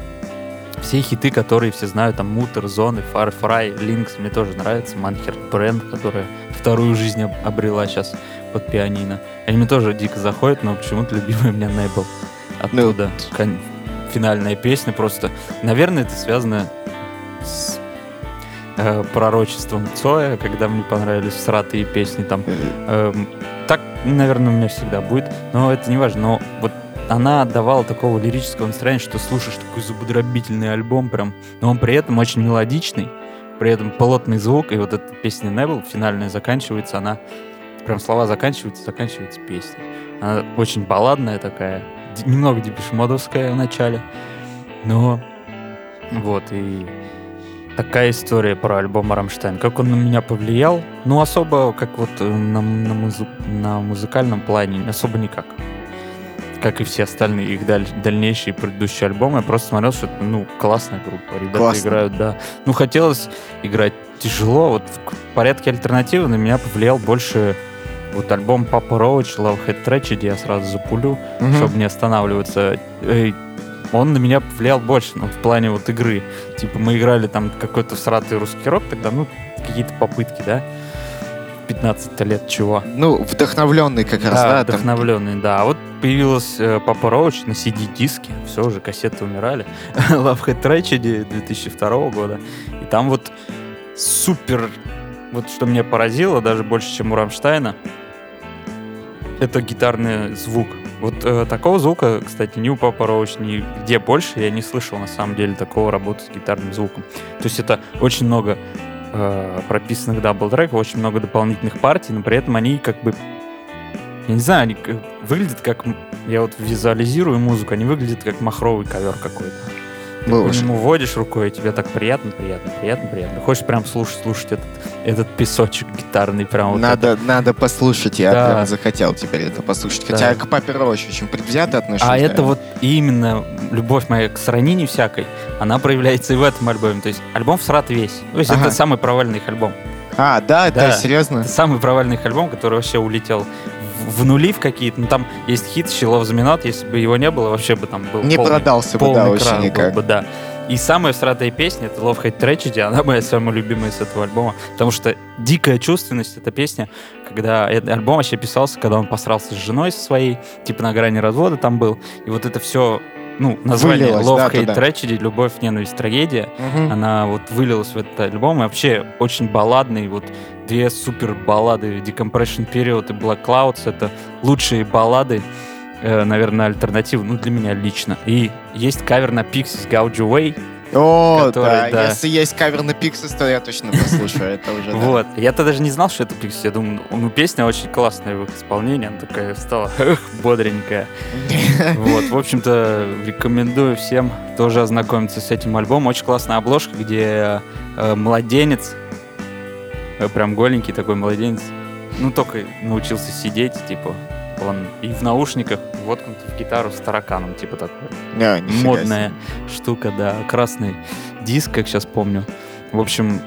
A: все хиты, которые все знают, там Мутер, Зоны, Far Fry, Линкс, мне тоже нравится, Манхерт Бренд, которая вторую жизнь обрела сейчас под пианино. Они мне тоже дико заходят, но почему-то любимый у меня Нейбл. Оттуда ну, кон- финальная песня просто. Наверное, это связано с э, пророчеством Цоя, когда мне понравились сратые песни там. Э, так, наверное, у меня всегда будет, но это не важно. Но вот она отдавала такого лирического настроения, что слушаешь такой зубодробительный альбом прям, но он при этом очень мелодичный, при этом плотный звук, и вот эта песня Nebel финальная заканчивается, она прям слова заканчиваются, заканчивается песня. Она очень балладная такая, немного депешмодовская в начале, но вот, и такая история про альбом Рамштайн. Как он на меня повлиял? Ну, особо, как вот э, на, на, музы, на музыкальном плане, особо никак. Как и все остальные их даль, дальнейшие предыдущие альбомы, я просто смотрел, что это, ну, классная группа. Ребята Классно. играют, да. Ну, хотелось играть тяжело. Вот в порядке альтернативы на меня повлиял больше вот альбом Папа Роуч, Love Head Tragedy я сразу запулю, угу. чтобы не останавливаться. Он на меня повлиял больше, ну, в плане вот игры. Типа мы играли там какой-то сратый русский рок тогда, ну, какие-то попытки, да? 15 лет чего.
B: Ну, вдохновленный как раз,
A: да? Да, вдохновленный, там... да. А вот появилась э, Папа Роуч на CD-диске, все уже, кассеты умирали. [laughs] Love Head Tragedy 2002 года. И там вот супер, вот что меня поразило, даже больше, чем у Рамштайна, это гитарный звук. Вот э, такого звука, кстати, ни у Papa Roach, ни где больше я не слышал, на самом деле, такого работы с гитарным звуком. То есть это очень много э, прописанных дабл-треков, очень много дополнительных партий, но при этом они как бы я не знаю, они выглядят как... Я вот визуализирую музыку, они выглядят как махровый ковер какой-то. Ты по нему водишь рукой, и тебе так приятно, приятно, приятно, приятно. Хочешь прям слушать, слушать этот, этот песочек гитарный. Прям
B: надо, вот надо послушать, я да. прям захотел теперь это послушать. Хотя да. к Папе Роуч очень предвзято отношусь.
A: А да. это вот именно любовь моя к сравнению всякой, она проявляется и в этом альбоме. То есть альбом всрат весь. То есть ага. это самый провальный их альбом.
B: А, да, да, это серьезно?
A: Это самый провальный их альбом, который вообще улетел в нули в какие-то. Ну, там есть хит «Щелов Заминат», если бы его не было, вообще бы там был
B: Не полный, продался бы, да, вообще никак.
A: Бы, да. И самая всратая песня — это Love Hate Tragedy, она моя самая любимая с этого альбома, потому что дикая чувственность эта песня, когда этот альбом вообще писался, когда он посрался с женой своей, типа на грани развода там был, и вот это все ну, название вылилось, Love, да, Hate, туда. Tragedy, Любовь, Ненависть, Трагедия, угу. она вот вылилась в этот альбом, и вообще очень балладный, вот две супер баллады, Decompression Period и Black Clouds, это лучшие баллады, э, наверное, альтернативы, ну, для меня лично. И есть кавер на Pixies Gouge Away,
B: о, который, да. да. Если есть кавер на Pixies, то я точно послушаю это уже.
A: Вот. Я-то даже не знал, что это Pixies. Я думаю, ну, песня очень классная в их исполнении. Она такая стала бодренькая. [laughs] Вот. В общем-то, рекомендую всем тоже ознакомиться с этим альбомом. Очень классная обложка, где э, младенец, э, прям голенький такой младенец, ну, только научился сидеть, типа, он и в наушниках воткнутый в гитару с тараканом, типа такой.
B: А,
A: Модная себе. штука, да. Красный диск, как сейчас помню. В общем,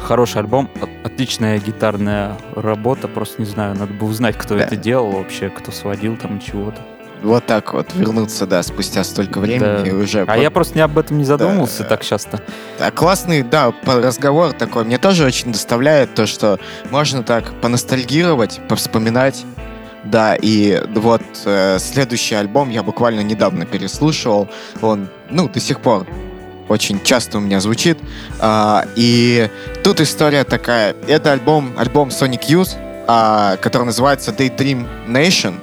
A: хороший альбом, отличная гитарная работа. Просто не знаю, надо бы узнать, кто да. это делал вообще, кто сводил там чего-то.
B: Вот так вот вернуться, да, спустя столько времени да. и уже.
A: А я просто не об этом не задумывался да. так часто.
B: Да, классный, да, разговор такой. Мне тоже очень доставляет то, что можно так поностальгировать, повспоминать. Да, и вот э, следующий альбом я буквально недавно переслушивал. Он, ну, до сих пор очень часто у меня звучит. А, и тут история такая. Это альбом, альбом Sonic Youth, а, который называется Daydream Nation.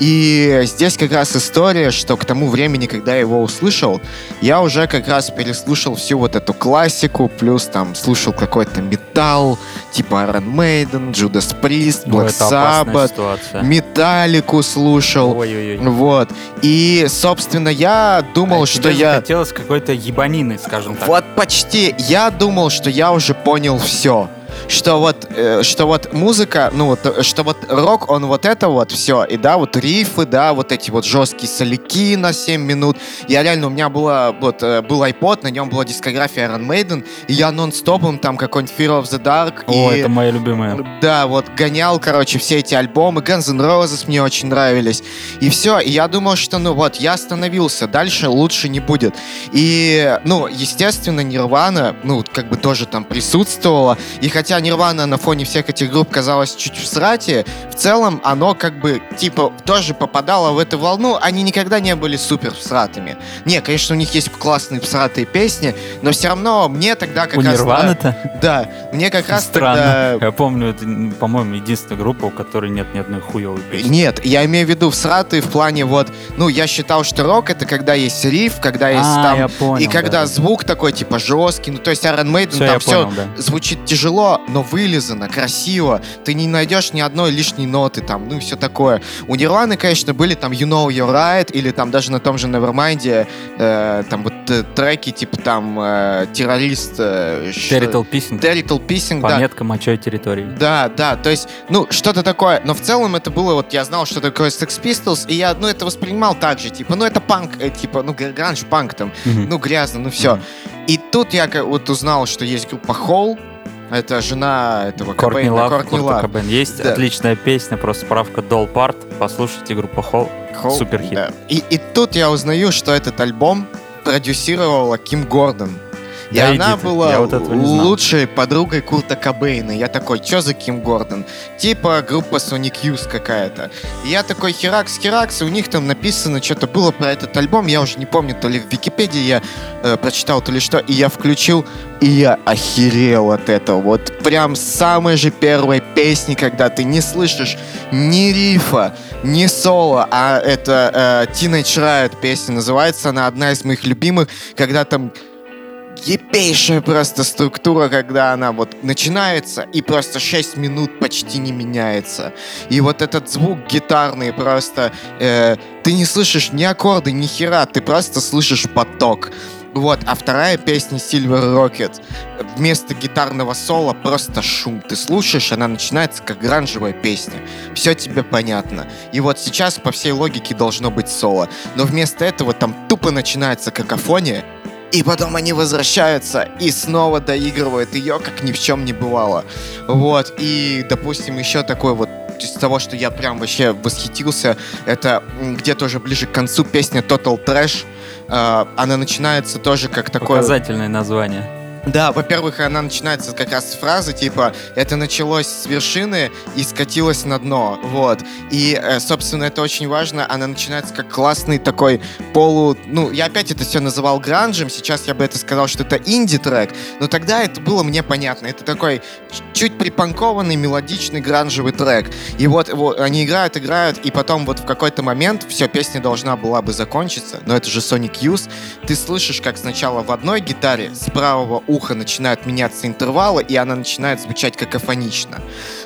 B: И здесь как раз история, что к тому времени, когда я его услышал, я уже как раз переслушал всю вот эту классику, плюс там слушал какой-то металл, типа Iron Maiden, Judas Priest, Black Sabbath, Металлику слушал. Ой-ой-ой. Вот. И, собственно, я думал, а что я...
A: хотелось какой-то ебанины, скажем так.
B: Вот почти. Я думал, что я уже понял все что вот, э, что вот музыка, ну вот, что вот рок, он вот это вот все, и да, вот рифы, да, вот эти вот жесткие соляки на 7 минут. Я реально, у меня была, вот, э, был iPod, на нем была дискография Iron Maiden, и я нон-стопом там какой-нибудь Fear of the Dark.
A: О, и, это моя любимая.
B: Да, вот гонял, короче, все эти альбомы, Guns N' Roses мне очень нравились. И все, и я думал, что, ну вот, я остановился, дальше лучше не будет. И, ну, естественно, Нирвана, ну, как бы тоже там присутствовала, и хотя хотя Нирвана на фоне всех этих групп казалась чуть в срате, в целом оно как бы, типа, тоже попадало в эту волну. Они никогда не были супер всратыми. Не, конечно, у них есть классные всратые песни, но все равно мне тогда как
A: у
B: раз...
A: Нирваны-то?
B: Да, мне как раз
A: Странно. тогда... Я помню, это, по-моему, единственная группа, у которой нет ни одной хуевой песни.
B: Нет, я имею в виду всратые в плане вот... Ну, я считал, что рок — это когда есть риф, когда есть а, там...
A: Я понял,
B: и когда
A: да.
B: звук такой, типа, жесткий. Ну, то есть Iron Maiden все, там все понял, да. звучит тяжело, но вылизано, красиво. Ты не найдешь ни одной лишней ноты там, ну и все такое. У Нирваны, конечно, были там You Know You're Right, или там даже на том же Nevermind, э, там вот э, треки типа там э, Террорист... Э,
A: Territorial Pissing.
B: Territorial Pissing,
A: да. Пометка мочой территории.
B: Да, да, то есть, ну, что-то такое. Но в целом это было, вот я знал, что такое Sex Pistols, и я, ну, это воспринимал так же, типа, ну, это панк, э, типа, ну, гранж-панк там, mm-hmm. ну, грязно, ну, все. Mm-hmm. И тут я вот узнал, что есть группа Hole, это жена этого
A: Кортни
B: Кобейна,
A: Лав, Кортни Лав. Кобейн. Есть да. отличная песня, просто справка Doll Part. Послушайте группу Холл. Супер хит. Да.
B: И, и тут я узнаю, что этот альбом продюсировала Ким Гордон. И да она была вот лучшей подругой Курта Кобейна. Я такой, что за Ким Гордон? Типа группа Sonic Youth какая-то. И я такой, херакс, херакс, и у них там написано, что-то было про этот альбом, я уже не помню, то ли в Википедии я э, прочитал, то ли что, и я включил, и я охерел от этого. Вот прям самой же первой песни, когда ты не слышишь ни рифа, ни соло, а это э, Teenage Riot песня называется, она одна из моих любимых, когда там епейшая просто структура, когда она вот начинается и просто 6 минут почти не меняется. И вот этот звук гитарный просто... Э, ты не слышишь ни аккорды, ни хера, ты просто слышишь поток. Вот, а вторая песня Silver Rocket. Вместо гитарного соло просто шум. Ты слушаешь, она начинается как гранжевая песня. Все тебе понятно. И вот сейчас по всей логике должно быть соло. Но вместо этого там тупо начинается какофония, и потом они возвращаются и снова доигрывают ее, как ни в чем не бывало. Вот, и, допустим, еще такой вот из того, что я прям вообще восхитился, это где-то уже ближе к концу песня Total Trash. Uh, она начинается тоже как такое...
A: Показательное название.
B: Да, во-первых, она начинается как раз с фразы, типа, это началось с вершины и скатилось на дно, вот. И, э, собственно, это очень важно, она начинается как классный такой полу... Ну, я опять это все называл гранжем, сейчас я бы это сказал, что это инди-трек, но тогда это было мне понятно. Это такой чуть припанкованный, мелодичный гранжевый трек. И вот, вот они играют, играют, и потом вот в какой-то момент все, песня должна была бы закончиться, но это же Sonic Youth. Ты слышишь, как сначала в одной гитаре с правого уха начинают меняться интервалы, и она начинает звучать какофонично.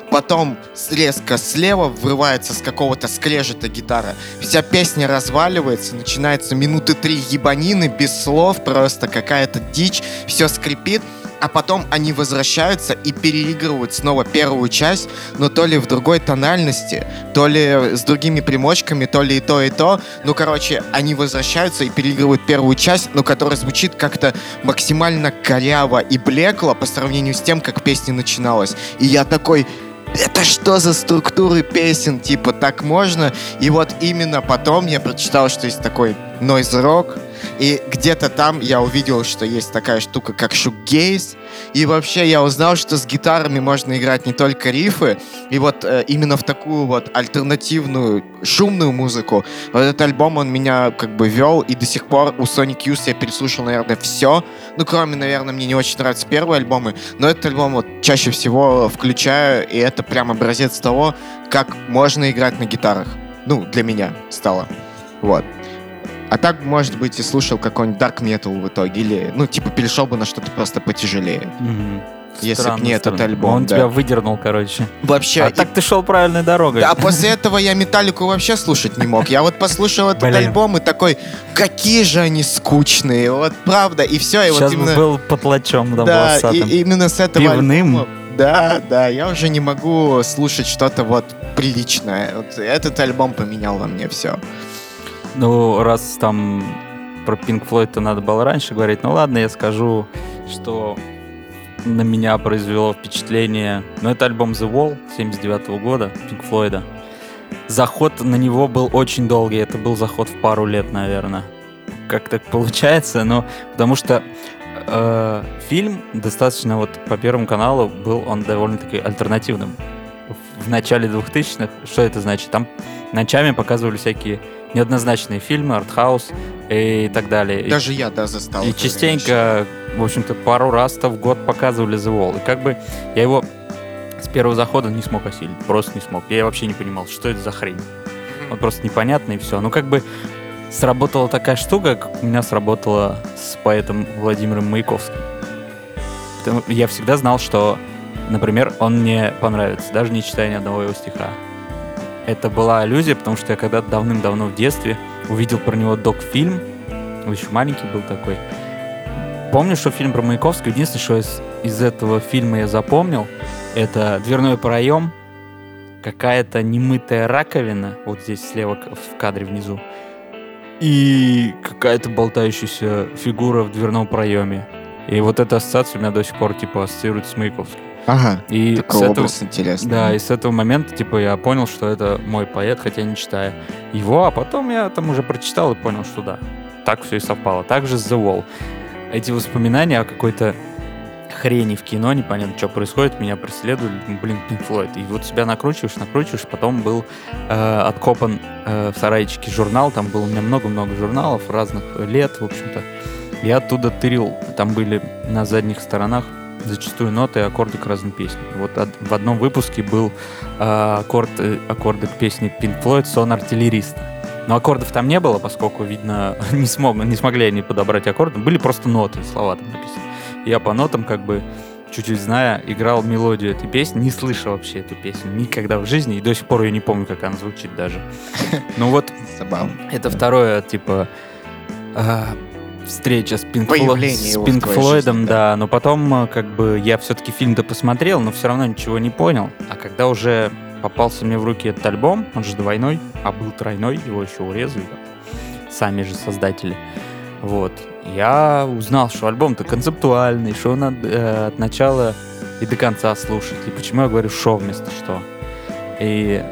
B: Потом резко слева врывается с какого-то скрежета гитара. Вся песня разваливается, начинается минуты три ебанины без слов, просто какая-то дичь, все скрипит, а потом они возвращаются и переигрывают снова первую часть, но то ли в другой тональности, то ли с другими примочками, то ли и то, и то. Ну, короче, они возвращаются и переигрывают первую часть, но которая звучит как-то максимально коряво и блекло по сравнению с тем, как песня начиналась. И я такой, это что за структуры песен, типа, так можно? И вот именно потом я прочитал, что есть такой noise rock, и где-то там я увидел, что есть такая штука, как шугейс. И вообще я узнал, что с гитарами можно играть не только рифы. И вот э, именно в такую вот альтернативную шумную музыку. Вот этот альбом, он меня как бы вел. И до сих пор у Sonic Youth я переслушал, наверное, все. Ну, кроме, наверное, мне не очень нравятся первые альбомы. Но этот альбом вот чаще всего включаю. И это прям образец того, как можно играть на гитарах. Ну, для меня стало. Вот. А так, может быть, и слушал какой-нибудь dark metal в итоге, или, ну, типа, перешел бы на что-то просто потяжелее.
A: Мгм.
B: Если
A: Странно,
B: б не этот альбом,
A: Он
B: да.
A: тебя выдернул, короче.
B: Вообще,
A: А
B: и-
A: так ты шел правильной дорогой.
B: А после этого я Металлику вообще слушать не мог. Я вот послушал этот альбом и такой, какие же они скучные, вот правда. И все, и
A: Сейчас
B: вот
A: бы
B: именно...
A: был потлачом да,
B: да, и, именно с этого
A: Пивным.
B: альбома- Да, да, я уже не могу слушать что-то вот приличное. Вот этот альбом поменял во мне все.
A: Ну, раз там про Pink Floyd то надо было раньше говорить, ну ладно, я скажу, что на меня произвело впечатление. Ну, это альбом The Wall 79 года, Pink Floyd. Заход на него был очень долгий, это был заход в пару лет, наверное. Как так получается, но потому что э, фильм достаточно вот по Первому каналу был он довольно-таки альтернативным. В начале 2000-х, что это значит? Там ночами показывали всякие неоднозначные фильмы, артхаус и так далее. И-
B: Даже я, да, застал.
A: и частенько, в общем-то, пару раз-то в год показывали The Wall. И как бы я его с первого захода не смог осилить. Просто не смог. Я вообще не понимал, что это за хрень. Он просто непонятный и все. Ну, как бы сработала такая штука, как у меня сработала с поэтом Владимиром Маяковским. Я всегда знал, что, например, он мне понравится, даже не читая ни одного его стиха. Это была аллюзия, потому что я когда-то давным-давно в детстве увидел про него док-фильм. Еще маленький был такой. Помню, что фильм про Маяковского, единственное, что из, из этого фильма я запомнил, это дверной проем, какая-то немытая раковина, вот здесь слева в кадре внизу, и какая-то болтающаяся фигура в дверном проеме. И вот эта ассоциация у меня до сих пор, типа, ассоциируется с Маяковским.
B: Ага,
A: И с
B: такой
A: этого,
B: образ интересный.
A: да, и с этого момента, типа, я понял, что это мой поэт, хотя не читая его, а потом я там уже прочитал и понял, что да, так все и совпало. Также с The Wall. Эти воспоминания о какой-то хрени в кино, непонятно, что происходит, меня преследовали, ну, блин, Pink Floyd. И вот себя накручиваешь, накручиваешь, потом был э, откопан э, в сарайчике журнал, там было у меня много-много журналов разных лет, в общем-то. Я оттуда тырил, там были на задних сторонах зачастую ноты и аккорды к разным песням. Вот в одном выпуске был э, аккорд, аккорды к песне Pink Floyd «Сон артиллериста». Но аккордов там не было, поскольку, видно, [laughs] не, смог, не смогли они подобрать аккорды. Были просто ноты, слова там написаны. Я по нотам, как бы, чуть-чуть зная, играл мелодию этой песни, не слышал вообще эту песню никогда в жизни, и до сих пор я не помню, как она звучит даже. [laughs] Ну вот,
B: Забавно.
A: это второе, типа, а, встреча с Пинк,
B: Появление
A: с Пинк Флойдом,
B: жизни,
A: да. Но потом, а, как бы, я все-таки фильм-то посмотрел, но все равно ничего не понял. А когда уже попался мне в руки этот альбом, он же двойной, а был тройной, его еще урезали сами же создатели. Вот. Я узнал, что альбом-то концептуальный, что надо э, от начала и до конца слушать. И почему я говорю «шо» вместо «что». И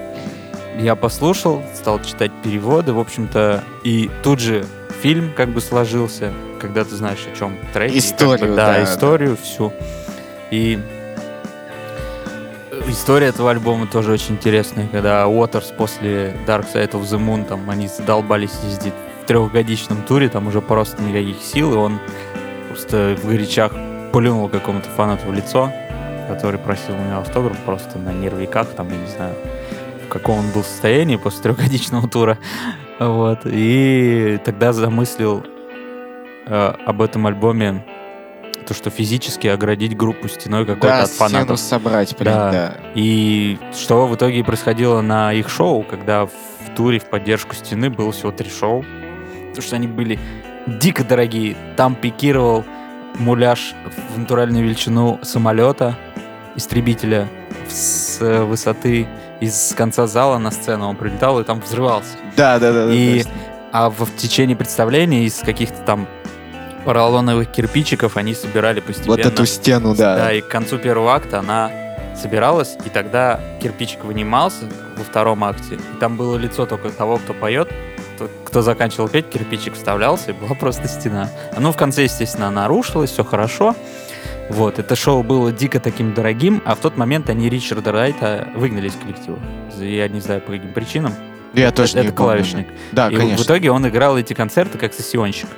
A: я послушал, стал читать переводы, в общем-то, и тут же фильм как бы сложился, когда ты знаешь, о чем трек. и как бы,
B: Историю,
A: да,
B: да,
A: историю всю. И история этого альбома тоже очень интересная, когда Уотерс после Dark Side of the Moon, там, они задолбались ездить в трехгодичном туре, там уже просто никаких сил, и он просто в горячах плюнул какому-то фанату в лицо, который просил у него автограф просто на нервиках, там, я не знаю, в каком он был состоянии после трехгодичного тура. Вот. И тогда замыслил э, об этом альбоме то, что физически оградить группу стеной какой-то
B: Да,
A: от
B: стену
A: фанатов.
B: собрать, прям,
A: Да.
B: да.
A: И что в итоге происходило на их шоу, когда в туре в поддержку стены было всего три шоу. Потому что они были дико дорогие. Там пикировал муляж в натуральную величину самолета, истребителя с высоты из конца зала на сцену он прилетал и там взрывался.
B: Да, да, да.
A: И, а в, в течение представления из каких-то там поролоновых кирпичиков они собирали постепенно.
B: Вот эту стену, да.
A: Да, и к концу первого акта она собиралась, и тогда кирпичик вынимался во втором акте, и там было лицо только того, кто поет, кто заканчивал петь, кирпичик вставлялся, и была [laughs] просто стена. Ну, в конце, естественно, она рушилась, все хорошо. Вот, это шоу было дико таким дорогим, а в тот момент они Ричарда Райта выгнали из коллектива. Я не знаю, по каким причинам.
B: Я тоже
A: это,
B: не
A: это клавишник.
B: Да,
A: и
B: конечно.
A: в итоге он играл эти концерты как сессионщик.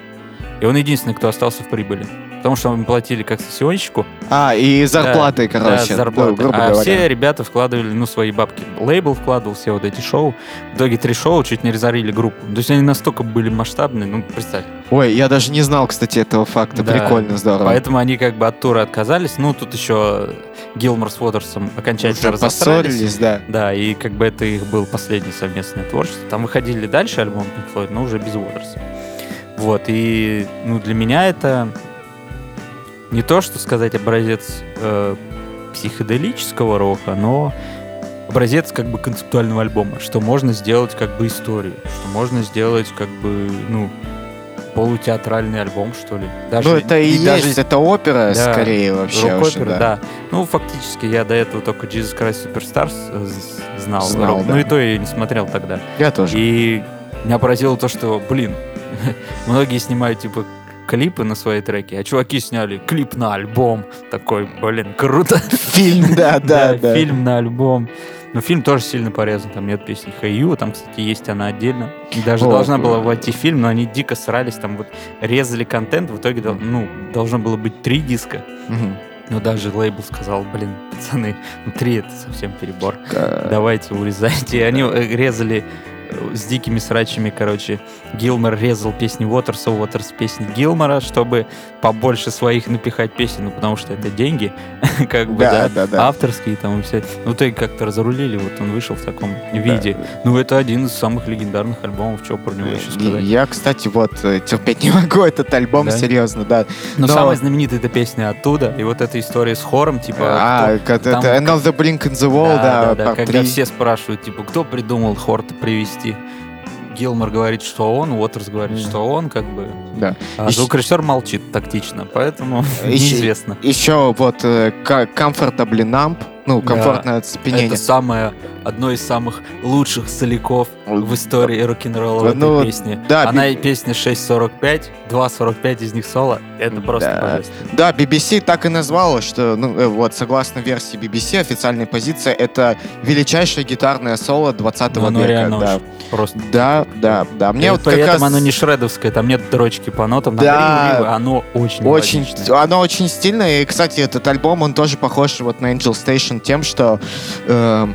A: И он единственный, кто остался в прибыли. Потому что им платили как сессионщику.
B: А, и зарплаты, да, короче.
A: Да, зарплаты. Ну, грубо а говоря. все ребята вкладывали, ну, свои бабки. Лейбл вкладывал все вот эти шоу. В итоге три шоу чуть не разорили группу. То есть они настолько были масштабные, ну, представь.
B: Ой, я даже не знал, кстати, этого факта. Да. Прикольно, здорово.
A: Поэтому они как бы от тура отказались. Ну, тут еще Гилмор с Уотерсом окончательно Уже
B: поссорились, да.
A: Да, и как бы это их был последний совместное творчество. Там выходили дальше альбом Pink Floyd, но уже без Уотерса. Вот, и ну, для меня это не то, что сказать образец э, психоделического рока, но образец как бы концептуального альбома, что можно сделать как бы историю, что можно сделать как бы, ну, полутеатральный альбом, что ли.
B: Даже, ну, это и, и есть, даже, это опера да, скорее вообще.
A: Рок-опера, да. да. Ну, фактически, я до этого только Jesus Christ Superstars э, знал. знал рок. Да. Ну, и то я не смотрел тогда.
B: Я тоже.
A: И меня поразило то, что, блин, [laughs] многие снимают, типа, клипы на свои треки, а чуваки сняли клип на альбом. Такой, блин, круто.
B: Фильм, да, [laughs] да, да.
A: Фильм на альбом. Но фильм тоже сильно порезан. Там нет песни Хэйю, там, кстати, есть она отдельно. Даже вот, должна была войти в фильм, но они дико срались, там вот резали контент. В итоге, ну, должно было быть три диска. Но даже лейбл сказал, блин, пацаны, ну три это совсем перебор. Давайте урезайте. И они э, резали с дикими срачами, короче, Гилмор резал песни Уотерса, Уотерс песни Гилмора, чтобы побольше своих напихать песен, ну, потому что это деньги, [laughs] как бы, да, да, да, авторские там все. Ну, то и как-то разрулили, вот он вышел в таком виде. Ну, это один из самых легендарных альбомов, что про него еще сказать.
B: Я, кстати, вот э, терпеть не могу [laughs] этот альбом, серьезно, да.
A: Но, самая знаменитая эта песня оттуда, и вот эта история с хором, типа...
B: А, это Another Blink in the Wall, да,
A: да, когда все спрашивают, типа, кто придумал хор привести привести. Гилмор говорит, что он, Уотерс говорит, mm. что он, как бы.
B: Да.
A: А еще... звукорежиссер молчит тактично, поэтому [laughs] еще, неизвестно.
B: Еще вот э, Comfortably Numb, ну, комфортное да, оцепенение.
A: Это самое, одно из самых лучших соляков в истории рок-н-ролла в ну, этой песне. Да, Она и песня 6.45, 2.45 из них соло. Это просто
B: да.
A: божественно.
B: Да, BBC так и назвала, что, ну, э, вот, согласно версии BBC, официальная позиция, это величайшее гитарное соло 20 ну, века. Да.
A: Просто.
B: Да, да, да. Мне и вот
A: этом
B: раз...
A: оно не шредовское, там нет дрочки по нотам,
B: да,
A: оно очень
B: очень, Оно очень стильное, и, кстати, этот альбом, он тоже похож вот на Angel Station тем, что э,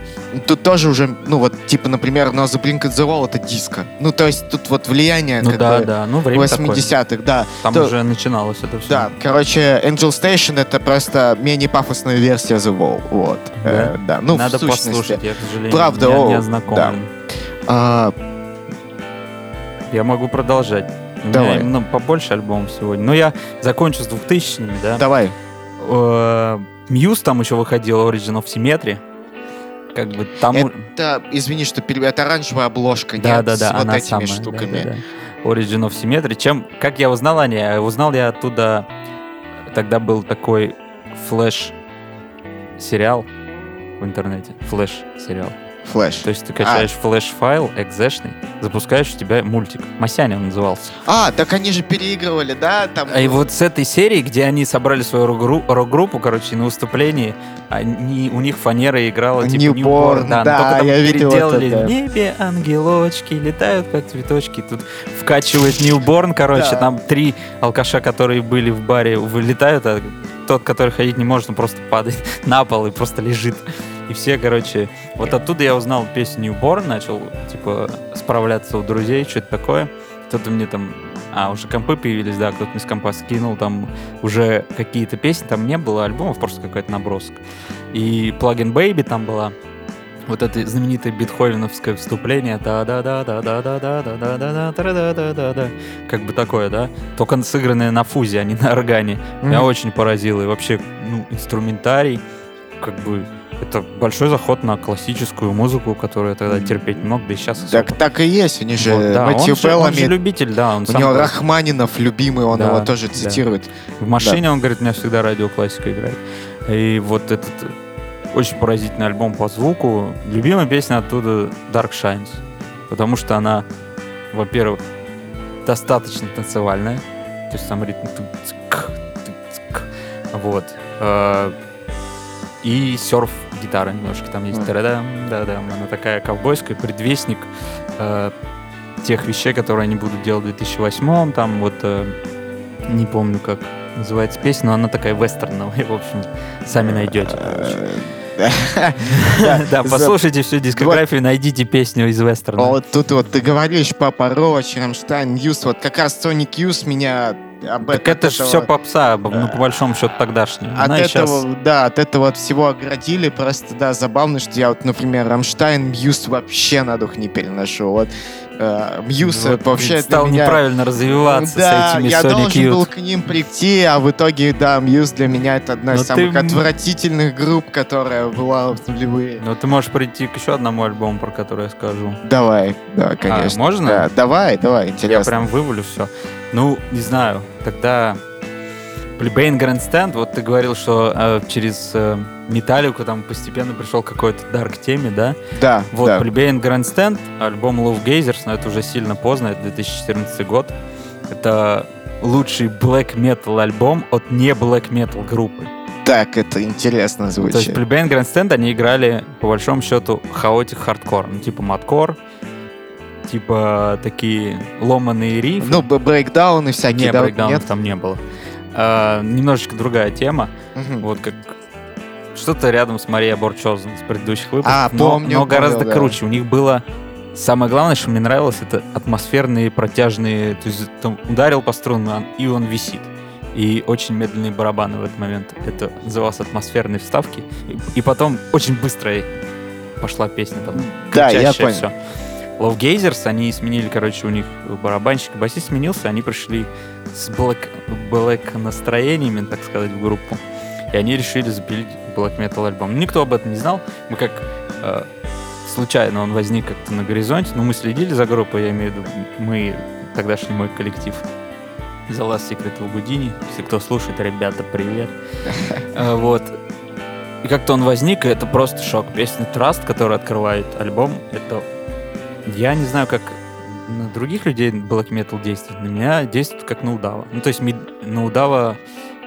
B: тут тоже уже, ну вот, типа, например, No The Blink the Wall это диско. Ну, то есть тут вот влияние
A: ну,
B: как
A: да,
B: бы
A: да. Ну, время
B: 80-х, да.
A: Там
B: то,
A: уже начиналось это все.
B: Да, короче, Angel Station это просто менее пафосная версия The Wall. Вот. Да, э, да. ну,
A: Надо
B: в сущности.
A: послушать, я, к сожалению,
B: Правда,
A: не,
B: о,
A: не ознакомлен. Да.
B: А,
A: я могу продолжать. У
B: Давай.
A: меня ну, побольше альбомов сегодня. Но я закончу с двухтысячными, да?
B: Давай.
A: Muse там еще выходил, Origin of Symmetry. Как бы там...
B: Это, извини, что перебью, это оранжевая обложка, да, нет? Да, да, с вот этими самая, штуками. Да, да,
A: да. Origin of Symmetry. Чем, как я узнал о ней? Узнал я оттуда... Тогда был такой флэш-сериал в интернете. Флэш-сериал.
B: Флэш.
A: То есть ты качаешь а. флэш-файл экзешный, запускаешь у тебя мультик. Масяня он назывался.
B: А, так они же переигрывали, да? Там...
A: А и вот с этой серии, где они собрали свою рок-группу, короче, на выступлении, они, у них фанера играла типа
B: New Born, да,
A: да
B: только там я
A: переделали
B: видел это,
A: да. в небе ангелочки, летают как цветочки. Тут вкачивает New Born, короче, да. там три алкаша, которые были в баре, вылетают, а тот, который ходить не может, он просто падает [laughs] на пол и просто лежит. И все, короче, вот оттуда я узнал песню Newborn, начал, типа, справляться у друзей, что это такое. Кто-то мне там... А, уже компы появились, да, кто-то мне с компа скинул, там уже какие-то песни, там не было альбомов, просто какой-то набросок. И Plugin Baby там была, вот это знаменитое бетховеновское вступление, да да да да да да да да да да да да да да да как бы такое, да, только сыгранное на фузе, а не на органе. Меня очень поразило. И вообще, ну, инструментарий, как бы это большой заход на классическую музыку, которую я тогда терпеть не мог, да и сейчас особо.
B: Так, так и есть, у них же
A: Вот, да,
B: Мэтью
A: он, же, он же любитель, да. Он
B: у
A: сам
B: него
A: говорит.
B: Рахманинов любимый, он
A: Да,
B: его тоже
A: да.
B: цитирует.
A: В машине он говорит, у меня всегда радиоклассика играет. И вот этот э, очень поразительный альбом по звуку. Любимая песня оттуда Dark Shines. Потому что она, во-первых, достаточно танцевальная. То есть сам ритм. Вот. Э, И серф гитара немножко там есть.
B: Мгм.
A: Тарадам, да-дам. Она такая ковбойская, предвестник э, тех вещей, которые они будут делать в 2008 Там вот э, не помню, как называется песня, но она такая вестерновая, [laughs] в общем, сами найдете. Да, послушайте всю дискографию, найдите песню из вестерна.
B: Вот тут вот ты говоришь Papa Roach, Рамштайн, Muse, вот как раз Sonic Youth меня об
A: Так это же все попса, ну, по большому счету, тогдашняя.
B: От
A: Она и
B: этого, да, от этого от всего оградили. Просто, да, забавно, что я вот, например, Рамштайн, Muse вообще на дух не переношу. Вот Muse
A: вот
B: вообще
A: стал
B: меня...
A: неправильно развиваться
B: да,
A: с этими
B: я
A: Sonic
B: должен
A: Youth.
B: был к ним прийти, а в итоге, да, Muse для меня это одна
A: Но
B: из самых
A: ты
B: отвратительных групп, которая была в нулевые.
A: Ну, ты можешь прийти к еще одному альбому, про который я скажу.
B: Давай, да, конечно.
A: А, можно?
B: Да, давай, давай, интересно.
A: Я прям вывалю все. Ну, не знаю, тогда Плебейн Грандстенд, вот ты говорил, что э, через э, Металлику там постепенно пришел какой-то дарк теме, да?
B: Да,
A: Вот,
B: да.
A: Grandstand, альбом Love Gazers, но это уже сильно поздно, это 2014 год. Это лучший black metal альбом от не black metal группы.
B: Так, это интересно
A: То есть
B: звучит.
A: Plebeian Grandstand, они играли, по большому счету, chaotic хардкор. Ну, типа маткор, типа такие ломаные рифы.
B: Ну, брейкдауны всякие,
A: не,
B: да?
A: брейкдаунов
B: Нет?
A: там не было. А, немножечко другая тема.
B: Мгм.
A: Вот как что-то рядом с Мария Борчозен с предыдущих выпусков.
B: А,
A: но,
B: помню,
A: но гораздо
B: помню, да.
A: круче. У них было самое главное, что мне нравилось, это атмосферные протяжные. То есть там ударил по струнам, и он висит. И очень медленные барабаны в этот момент. Это называлось атмосферные вставки. И, и потом очень быстро пошла песня там.
B: Да, я понял.
A: всё. Love Gazers, они сменили, короче, у них барабанщик, басист сменился, они пришли с блэк, блэк настроениями, так сказать, в группу. И они решили запилить Black Metal альбом. Никто об этом не знал. Мы как э, случайно он возник как-то на горизонте, но мы следили за группой, я имею в виду, мы, тогдашний мой коллектив. The Last Secret of Houdini. Если кто слушает, ребята, привет. [laughs] Э, Вот. И как-то он возник, и это просто шок. Песня Trust, которая открывает альбом, это... Я не знаю, как на других людей Black Metal действует. На меня действует как на удава. Ну, то есть на удава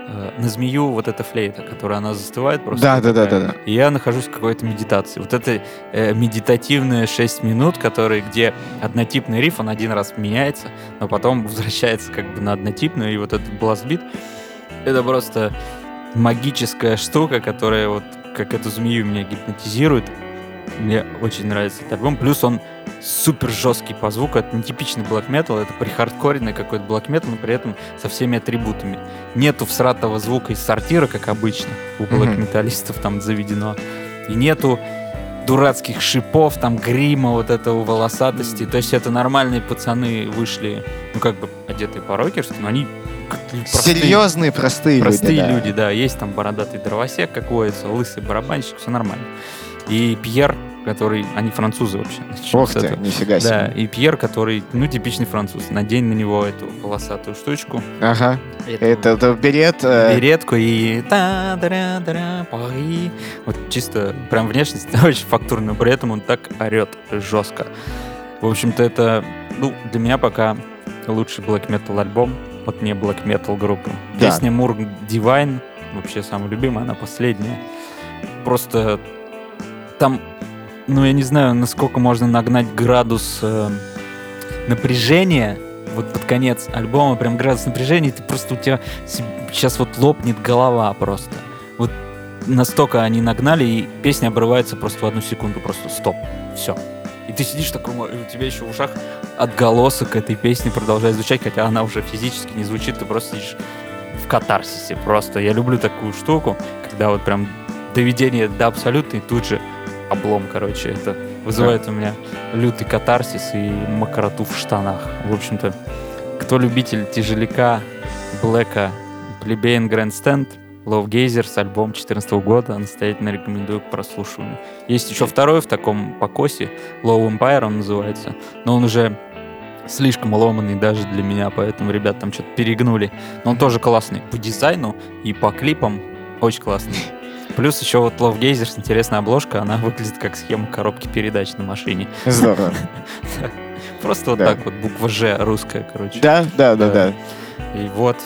A: э, на змею вот эта флейта, которая она застывает просто.
B: Да, да, да, да, да.
A: И я нахожусь в какой-то медитации. Вот это э, медитативные 6 минут, которые, где однотипный риф, он один раз меняется, но потом возвращается как бы на однотипную, и вот этот бластбит, это просто магическая штука, которая вот как эту змею меня гипнотизирует. Мне очень нравится этот альбом. Плюс он супер жесткий по звуку. Это не типичный black metal, это прихардкоренный какой-то black metal, но при этом со всеми атрибутами. Нету всратого звука из сортира, как обычно у black металлистов там заведено. И нету дурацких шипов, там грима, вот этого волосатости. То есть это нормальные пацаны вышли, ну как бы одетые по-рокерски, но они простые-
B: Серьезные, простые,
A: Простые
B: люди.
A: люди, да. Есть там бородатый дровосек, как водится, лысый барабанщик, все нормально. И Пьер, который... Они французы вообще. [laughs]
B: Ох ты,
A: этого.
B: нифига себе.
A: Да, и Пьер, который, ну, типичный француз. Надень на него эту полосатую штучку.
B: Ага.
A: эту
B: Это, это берет... э,
A: беретку и та да да Пари. Вот чисто прям внешность [laughs] очень фактурная, при этом он так орет жестко. В общем-то, это, ну, для меня пока лучший black metal альбом от не black metal группы.
B: Да.
A: Песня Мур Divine, вообще самая любимая, она последняя. Просто там, ну, я не знаю, насколько можно нагнать градус э, напряжения вот под конец альбома, прям градус напряжения, ты просто у тебя сейчас вот лопнет голова просто. Вот настолько они нагнали, и песня обрывается просто в одну секунду, просто стоп, все. И ты сидишь такой, у тебя еще в ушах отголосок этой песни продолжает звучать, хотя она уже физически не звучит, ты просто сидишь в катарсисе просто. Я люблю такую штуку, когда вот прям доведение до абсолюта, и тут же облом, короче. Это вызывает у меня лютый катарсис и мокроту в штанах. В общем-то, кто любитель тяжеляка, Блэка, Plebeian Grandstand, Love Gazers, альбом 2014 года, настоятельно рекомендую к прослушиванию. Есть еще второй в таком покосе, Low Empire он называется, но он уже слишком ломанный даже для меня, поэтому ребят там что-то перегнули. Но он тоже классный по дизайну и по клипам, очень классный. Плюс еще вот Love Gazers, интересная обложка, она выглядит как схема коробки передач на машине.
B: Здорово. [laughs]
A: Просто вот так вот, буква Ж русская, короче.
B: Да, да, да, да.
A: И вот,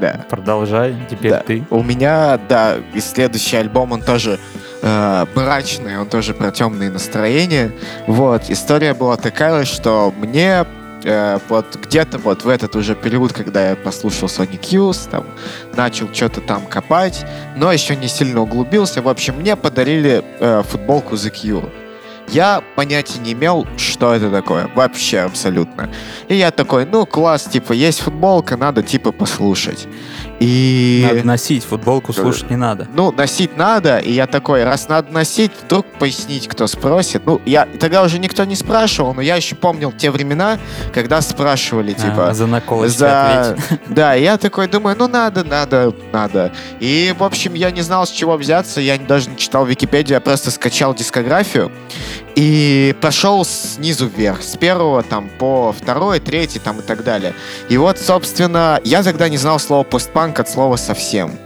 A: да. Продолжай, теперь
B: да.
A: ты.
B: У меня, да, и следующий альбом, он тоже э, мрачный, он тоже про темные настроения. Вот, история была такая, что мне э, вот где-то вот в этот уже период, когда я послушал Sonic Youth, там, начал что-то там копать, но еще не сильно углубился. В общем, мне подарили э, футболку The Cure. Я понятия не имел, что это такое. Вообще абсолютно. И я такой, ну, класс, типа, есть футболка, надо, типа, послушать. И...
A: Надо носить, футболку слушать не надо.
B: Ну, носить надо, и я такой, раз надо носить, вдруг пояснить, кто спросит. Ну, я тогда уже никто не спрашивал, но я еще помнил те времена, когда спрашивали, а, типа...
A: А, за наколочку за... [laughs]
B: Да, я такой думаю, ну, надо, надо, надо. И, в общем, я не знал, с чего взяться, я даже не читал Википедию, я просто скачал дискографию и пошел снизу вверх, с первого там по второй, третий там и так далее. И вот, собственно, я тогда не знал слова постпанк от слова совсем.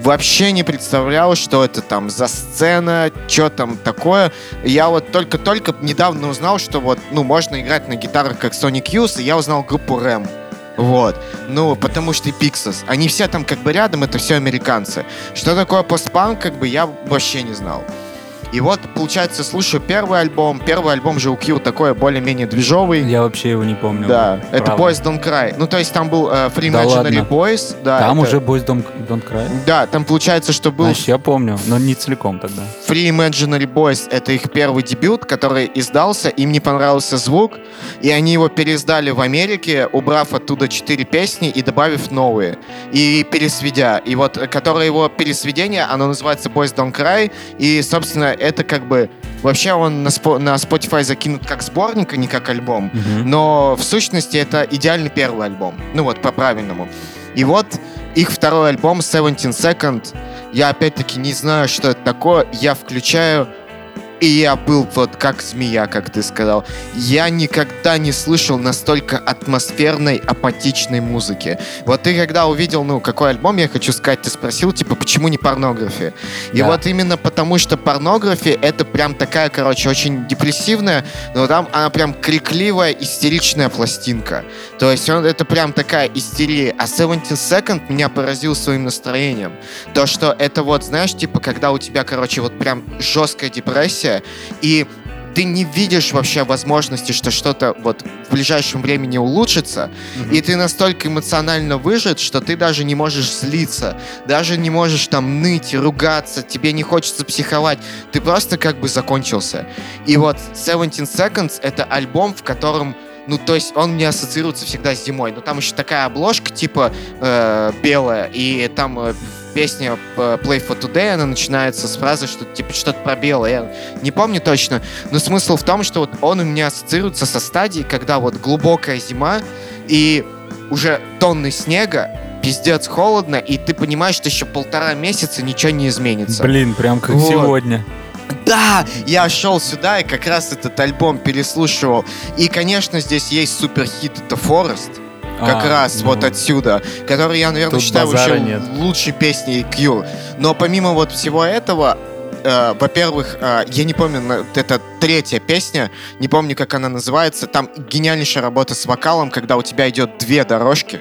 B: Вообще не представлял, что это там за сцена, что там такое. Я вот только-только недавно узнал, что вот, ну, можно играть на гитарах как Sonic Youth, и я узнал группу Рэм. Вот. Ну, потому что и Pixas. Они все там как бы рядом, это все американцы. Что такое постпанк, как бы я вообще не знал. И вот, получается, слушаю первый альбом. Первый альбом же у Cure такой более-менее движовый.
A: Я вообще его не помню.
B: Да, правда. это Boys Don't Cry. Ну, то есть там был э, Free да Imaginary ладно. Boys. Да,
A: там
B: это...
A: уже Boys Don't, Don't Cry?
B: Да, там получается, что был...
A: Значит, я помню, но не целиком тогда.
B: Free Imaginary Boys — это их первый дебют, который издался, им не понравился звук, и они его переиздали в Америке, убрав оттуда четыре песни и добавив новые. И пересведя. И вот, которое его пересведение, оно называется Boys Don't Cry, и, собственно, это как бы Вообще он на, спо- на Spotify закинут как сборник, а не как альбом. Mm-hmm. Но в сущности это идеальный первый альбом. Ну вот, по-правильному. И вот их второй альбом, 17 Second, я опять-таки не знаю, что это такое. Я включаю и я был вот как змея, как ты сказал. Я никогда не слышал настолько атмосферной, апатичной музыки. Вот ты когда увидел, ну, какой альбом, я хочу сказать, ты спросил, типа, почему не порнография? И да. вот именно потому, что порнография это прям такая, короче, очень депрессивная, но там она прям крикливая, истеричная пластинка. То есть он, это прям такая истерия. А 17 Second меня поразил своим настроением. То, что это вот, знаешь, типа, когда у тебя, короче, вот прям жесткая депрессия, события, и ты не видишь вообще возможности, что что-то вот в ближайшем времени улучшится, mm-hmm. и ты настолько эмоционально выжат, что ты даже не можешь злиться, даже не можешь там ныть, ругаться, тебе не хочется психовать, ты просто как бы закончился. И вот 17 Seconds — это альбом, в котором ну, то есть он мне ассоциируется всегда с зимой. Но там еще такая обложка, типа, э, белая, и там э, песня э, Play for Today, она начинается с фразы, что типа что-то про белое. Я не помню точно, но смысл в том, что вот он у меня ассоциируется со стадией, когда вот глубокая зима, и уже тонны снега, пиздец холодно, и ты понимаешь, что еще полтора месяца ничего не изменится.
A: Блин, прям как вот. сегодня.
B: Да, я шел сюда и как раз этот альбом переслушивал. И, конечно, здесь есть суперхит это Forest. Как а, раз ну, вот отсюда, который я, наверное, считаю вообще нет. лучшей песней Cure. Но помимо вот всего этого, э, во-первых, э, я не помню, это третья песня, не помню, как она называется. Там гениальнейшая работа с вокалом, когда у тебя идет две дорожки.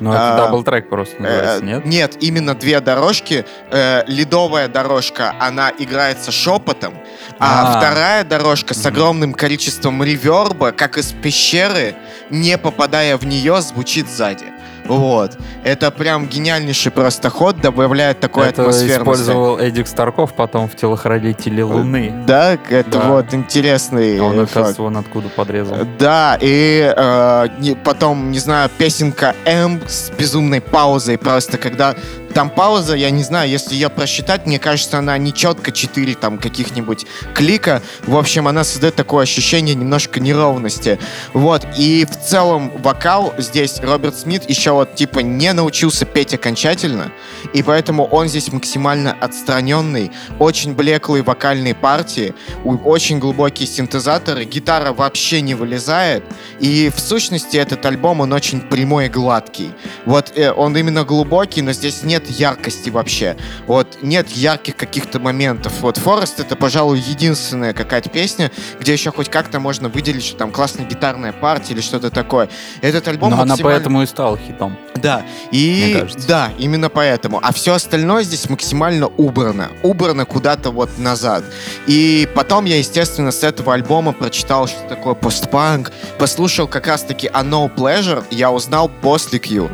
A: Ну, это а, дабл-трек просто называется, э, нет?
B: Нет, именно две дорожки. Э, ледовая дорожка, она играется шепотом, а, а вторая дорожка с огромным количеством реверба, как из пещеры, не попадая в нее, звучит сзади. Вот. Это прям гениальнейший просто ход, добавляет такой это атмосферности.
A: использовал Эдик Старков потом в «Телохранителе Луны».
B: Да, это да. вот интересный
A: а Он, оказывается, вон откуда подрезал.
B: Да, и э, потом, не знаю, песенка «М» с безумной паузой, просто когда там пауза, я не знаю, если ее просчитать, мне кажется, она не четко 4 там каких-нибудь клика. В общем, она создает такое ощущение немножко неровности. Вот. И в целом вокал здесь Роберт Смит еще вот типа не научился петь окончательно, и поэтому он здесь максимально отстраненный, очень блеклые вокальные партии, очень глубокие синтезаторы, гитара вообще не вылезает, и в сущности этот альбом, он очень прямой и гладкий. Вот э, он именно глубокий, но здесь нет яркости вообще. Вот нет ярких каких-то моментов. Вот Форест это, пожалуй, единственная какая-то песня, где еще хоть как-то можно выделить, что там классная гитарная партия или что-то такое. Этот альбом
A: Но максимально... она поэтому и стала хитом.
B: Да, и да, именно поэтому. А все остальное здесь максимально убрано. Убрано куда-то вот назад. И потом я, естественно, с этого альбома прочитал, что такое постпанк, послушал как раз-таки A No Pleasure, я узнал после Q.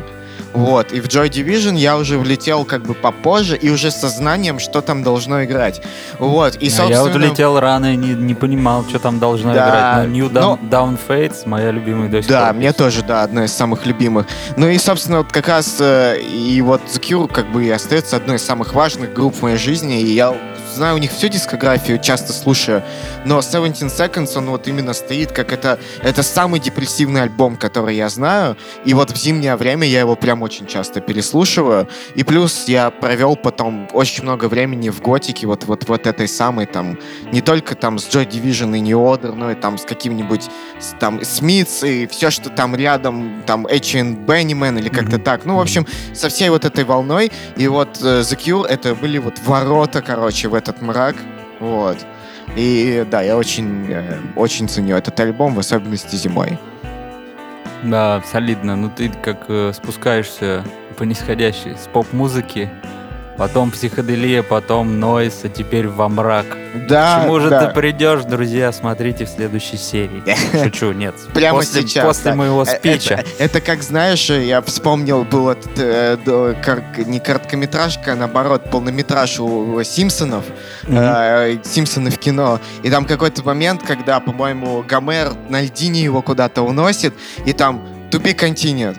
B: Вот, и в Joy Division я уже влетел как бы попозже и уже со знанием, что там должно играть. Вот, и,
A: собственно... А я вот влетел рано и не, не понимал, что там должно да, играть. Но New Down, но... Down Fates моя любимая до сих
B: Да, пор мне тоже, да, одна из самых любимых. Ну и, собственно, вот как раз э, и вот The Cure как бы и остается одной из самых важных групп в моей жизни, и я знаю у них всю дискографию, часто слушаю, но 17 Seconds, он вот именно стоит как это, это самый депрессивный альбом, который я знаю, и вот в зимнее время я его прям очень часто переслушиваю, и плюс я провел потом очень много времени в готике, вот, вот, вот этой самой там, не только там с Joy Division и New Order, но и там с каким-нибудь там Смитс и все, что там рядом, там Эчен Беннимен или как-то mm-hmm. так, ну, в общем, со всей вот этой волной, и вот uh, The Cure это были вот ворота, короче, в этот мрак. Вот. И да, я очень, э, очень ценю этот альбом, в особенности зимой.
A: Да, солидно. Ну ты как э, спускаешься по нисходящей с поп-музыки потом психоделия, потом нойс, а теперь во мрак. Да, К чему же да. ты придешь, друзья, смотрите в следующей серии. [laughs] Шучу, нет.
B: Прямо
A: после,
B: сейчас.
A: После да. моего э, спича.
B: Это, это, как, знаешь, я вспомнил, был этот, э, кар, не короткометражка, а наоборот, полнометраж у Симпсонов. Mm-hmm. Э, Симпсоны в кино. И там какой-то момент, когда, по-моему, Гомер на льдине его куда-то уносит, и там тупик континент.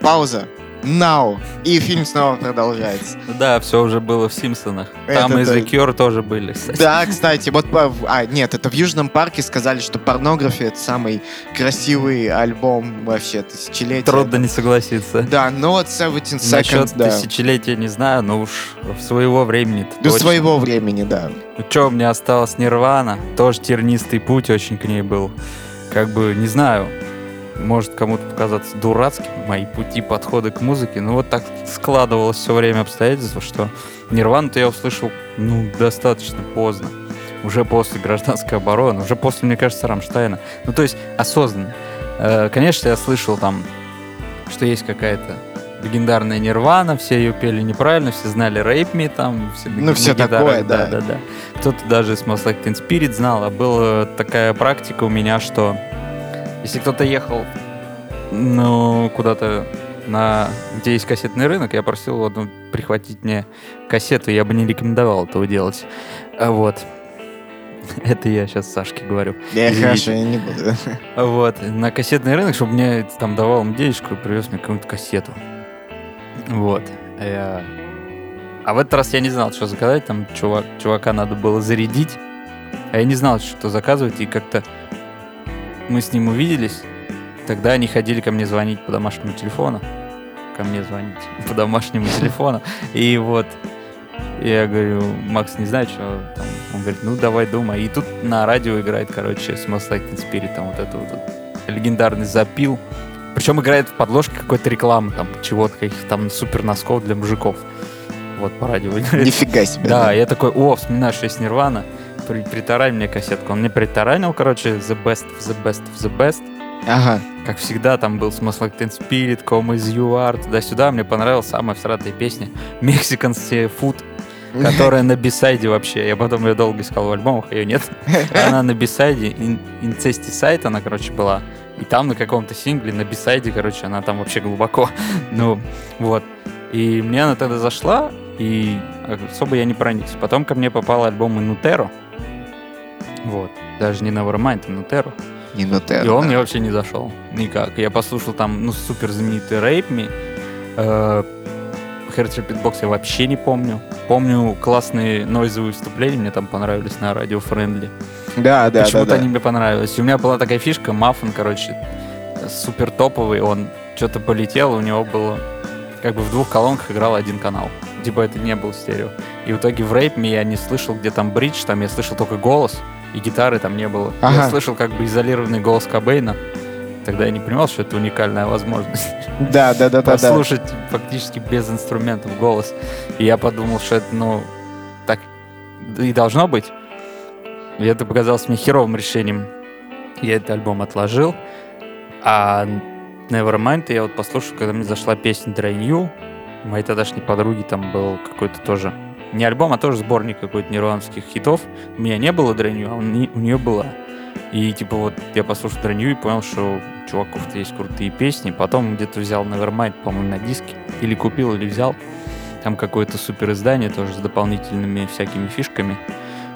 B: Пауза now. И фильм снова продолжается.
A: Да, все уже было в Симпсонах. Там это, и The Cure тоже были,
B: кстати. Да, кстати, вот... А, нет, это в Южном парке сказали, что порнография — это самый красивый альбом вообще тысячелетия.
A: Трудно не согласиться.
B: Да, но вот 17 Seconds,
A: Насчет да. тысячелетия не знаю, но уж в своего времени
B: До точно. своего времени, да.
A: Ну что, у меня осталось Нирвана, тоже тернистый путь очень к ней был. Как бы, не знаю, может кому-то показаться дурацким мои пути подходы к музыке, но вот так складывалось все время обстоятельства, что Нирвану-то я услышал, ну, достаточно поздно. Уже после гражданской обороны, уже после, мне кажется, Рамштайна. Ну, то есть осознанно. Э, конечно, я слышал там, что есть какая-то легендарная Нирвана, все ее пели неправильно, все знали Rape Me там.
B: Все ну, все такое, да. да, да,
A: Кто-то даже Smells Like Teen Spirit знал, а была такая практика у меня, что если кто-то ехал, ну, куда-то на где есть кассетный рынок, я просил одну прихватить мне кассету, я бы не рекомендовал этого делать. А вот. [laughs] Это я сейчас Сашке говорю.
B: Я хорошо, я не буду. [laughs]
A: Вот, на кассетный рынок, чтобы мне там давал им денежку и привез мне какую-нибудь кассету. Вот. А, я... а в этот раз я не знал, что заказать. Там чувак, чувака надо было зарядить. А я не знал, что заказывать. И как-то мы с ним увиделись, тогда они ходили ко мне звонить по домашнему телефону. Ко мне звонить по домашнему телефону. И вот я говорю, Макс, не знаю, что там. Он говорит, ну давай думай. И тут на радио играет, короче, Smells Like Teen Spirit, там вот это вот легендарный запил. Причем играет в подложке какой-то рекламы, там, чего-то, каких-то там супер носков для мужиков. Вот по радио.
B: Нифига себе.
A: Да, да. я такой, о, вспоминаю, что есть Нирвана при, притарай мне кассетку. Он мне притаранил, короче, The Best of the Best of the Best.
B: Ага.
A: Как всегда, там был Smells Like Teen Spirit, Come As You Are, туда-сюда. Мне понравилась самая всратая песня Mexican Food, которая на бисайде вообще. Я потом ее долго искал в альбомах, ее нет. [laughs] Она на бисайде, Incesticide она, короче, была. И там на каком-то сингле, на бисайде, короче, она там вообще глубоко. [laughs] Ну, вот. И мне она тогда зашла, и особо я не проникся. Потом ко мне попал альбом Инутеро. Вот. Даже не Nevermind, а Нутеро.
B: Не Нутеро,
A: И он да. мне вообще не зашел. Никак. Я послушал там, ну, супер знаменитый Rape Me. Э, Hertz Beatbox я вообще не помню. Помню классные нойзовые выступления, мне там понравились на радио Friendly.
B: Да, да,
A: Почему-то
B: да, да.
A: они мне понравились. И у меня была такая фишка, Маффин, короче, супер топовый, он что-то полетел, у него было как бы в двух колонках играл один канал. Типа это не был стерео. И в итоге в рейпме я не слышал, где там бридж, там я слышал только голос, и гитары там не было.
B: Ага.
A: Я слышал как бы изолированный голос Кобейна. Тогда я не понимал, что это уникальная возможность [laughs]
B: Да, да, да, да, да.
A: послушать фактически без инструментов голос. И я подумал, что это, ну, так и должно быть. И это показалось мне херовым решением. Я этот альбом отложил. А Nevermind я вот послушал, когда мне зашла песня Dry New. У моей тогдашней подруги там был какой-то тоже... Не альбом, а тоже сборник какой-то нирванских хитов. У меня не было New, а у не- у нее была. И типа вот я послушал New и понял, что у чуваков-то есть крутые песни. Потом где-то взял Nevermind, по-моему, на диске. Или купил, или взял. Там какое-то супер издание тоже с дополнительными всякими фишками.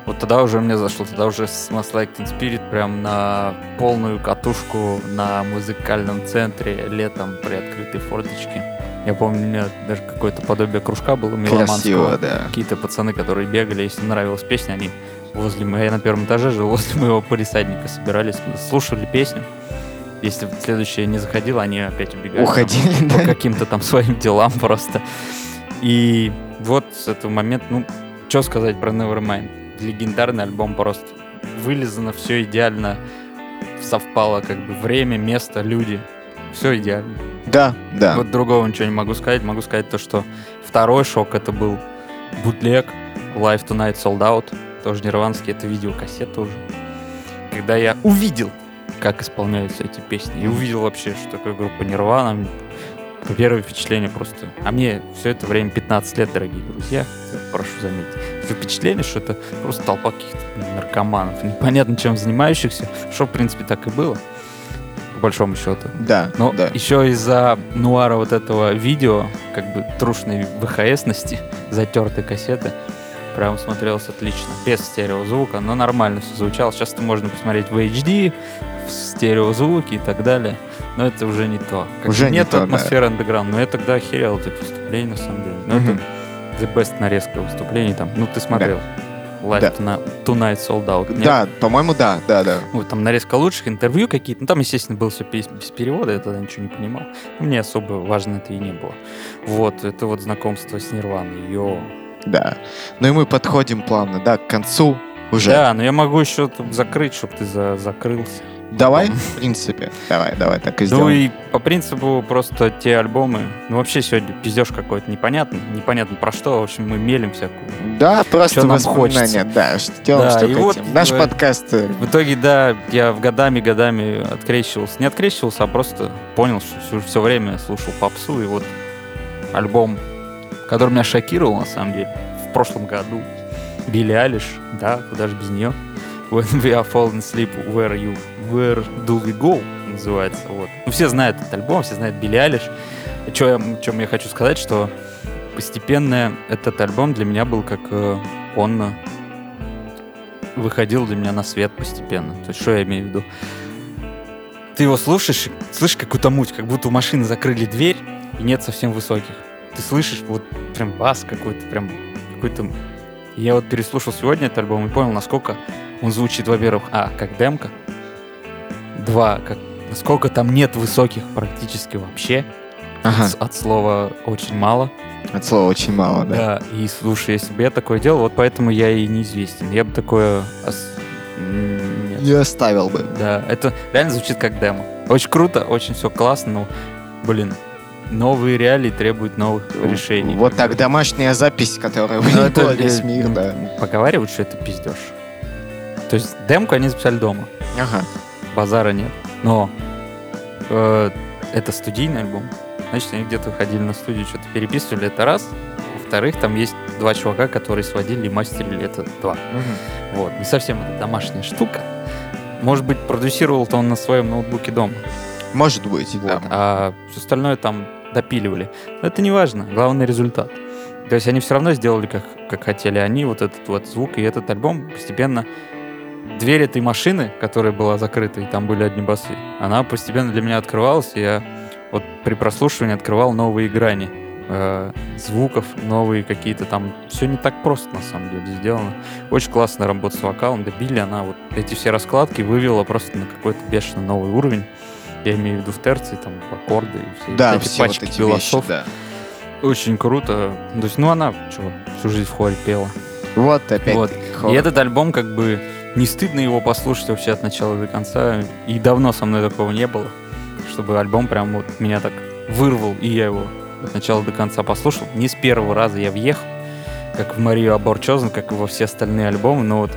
A: Вот тогда уже мне зашло, тогда уже Smells Like Teen Spirit прям на полную катушку на музыкальном центре летом при открытой форточке. Я помню, у меня даже какое-то подобие кружка было меломанского.
B: Красиво, да.
A: Какие-то пацаны, которые бегали, если нравилась песня, они возле моего, я на первом этаже жил, [laughs] возле моего полисадника собирались, слушали песню. Если в следующее не заходило, они опять убегали.
B: Уходили,
A: Там, по
B: да.
A: каким-то там своим делам просто. И вот с этого момента, ну, что сказать про Nevermind? Легендарный альбом просто. Вылезано, все идеально совпало, как бы время, место, люди. Все идеально.
B: Да, да.
A: Вот другого ничего не могу сказать. Могу сказать то, что второй шок это был бутлег Live Tonight Sold Out. Тоже нирванский, это видеокассета уже. Когда я увидел, как исполняются эти песни, и увидел вообще, что такое группа Нирвана, первое впечатление просто... А мне все это время 15 лет, дорогие друзья, прошу заметить. Впечатление, что это просто толпа каких-то наркоманов, непонятно чем занимающихся, что, в принципе, так и было, по большому счету.
B: Да,
A: Но
B: да.
A: еще из-за нуара вот этого видео, как бы трушной ВХСности, [laughs] затертой кассеты, прям смотрелось отлично. Без стереозвука, но нормально все звучало. Сейчас это можно посмотреть в HD, в стереозвуке и так далее. Но это уже не то. Как
B: Уже не
A: нет
B: то, да.
A: атмосферы андеграунд. Но я тогда охерел от этих выступлений, на самом деле. Но
B: Мгм.
A: это the best нарезка выступлений там. Ну, ты смотрел. Live
B: Да.
A: Tonight- Sold Out. нет?
B: Да, по-моему, да, да, да.
A: Вот там нарезка лучших, интервью какие-то. Ну, там, естественно, было все без, без перевода, я тогда ничего не понимал. Ну, Мне особо важно это и не было. Вот, это вот знакомство с Нирваной. Йо.
B: Да. Ну и мы подходим плавно, да, к концу уже.
A: Да, но я могу еще закрыть, чтобы ты за- закрылся.
B: Давай, в принципе. Давай, давай, так и
A: Ну
B: сделаем.
A: и по принципу просто те альбомы. Ну вообще сегодня пиздеж какой-то непонятный. Непонятно про что. В общем, мы мелим всякую.
B: Да, просто
A: Чё нам
B: воспоминания,
A: хочется.
B: да, что делаем,
A: Да,
B: что
A: и вот,
B: хотим. Наш
A: э,
B: подкаст, э,
A: В итоге, да, я в годами-годами открещивался. Не открещивался, а просто понял, что все, время слушал попсу. И вот альбом, который меня шокировал, на самом деле, в прошлом году. Билли Алиш, да, куда же без нее. When we are falling asleep, where you, where do we go, называется. Вот. Ну, все знают этот альбом, все знают Билли Алиш. Что я, чем я хочу сказать, что постепенно этот альбом для меня был как э, он э, выходил для меня на свет постепенно. То есть, что я имею в виду? Ты его слушаешь, слышишь какую-то муть, как будто у машины закрыли дверь, и нет совсем высоких. Ты слышишь вот прям бас какой-то, прям какой-то... Я вот переслушал сегодня этот альбом и понял, насколько он звучит, во-первых, а, как демка, два, как насколько там нет высоких практически вообще,
B: ага,
A: от, от слова очень мало.
B: от слова очень мало, да.
A: Да, и слушай, если бы я такое делал, вот поэтому я и неизвестен. Я бы такое... ос- нет.
B: Не оставил бы.
A: Да, это реально звучит как демо. Очень круто, очень все классно, но, блин, новые реалии требуют новых решений.
B: Вот так домашняя запись, которая
A: Ну,
B: выебала весь
A: э,
B: мир,
A: ну,
B: да.
A: Поговаривают, что это пиздеж. То есть демку они записали дома,
B: Ага.
A: Базара нет. Но э, это студийный альбом. Значит, они где-то ходили на студию, что-то переписывали, это раз. Во-вторых, там есть два чувака, которые сводили и мастерили это два.
B: Мгм.
A: Вот, не совсем это домашняя штука. Может быть, продюсировал-то он на своем ноутбуке дома.
B: Может быть,
A: Вот.
B: да.
A: А все остальное там допиливали. Но это не важно, главный результат. То есть они все равно сделали, как, как хотели они, вот этот вот звук и этот альбом постепенно... Дверь этой машины, которая была закрыта, и там были одни басы, она постепенно для меня открывалась, и я вот при прослушивании открывал новые грани э, звуков, новые какие-то там. Все не так просто на самом деле сделано. Очень классная работа с вокалом. Да Билли, она вот эти все раскладки вывела просто на какой-то бешено новый уровень. Я имею в виду в терции, там, аккорды и все,
B: да,
A: эти
B: все
A: пачки
B: вот эти
A: голосов.
B: вещи, да.
A: Очень круто. То есть, ну, она чего, всю жизнь в хоре пела.
B: Вот опять
A: Вот. И этот альбом, как бы, не стыдно его послушать вообще от начала до конца. И давно со мной такого не было, чтобы альбом прям вот меня так вырвал, и я его от начала до конца послушал. Не с первого раза я въехал, как в Марию Аборчозен, как и во все остальные альбомы, но вот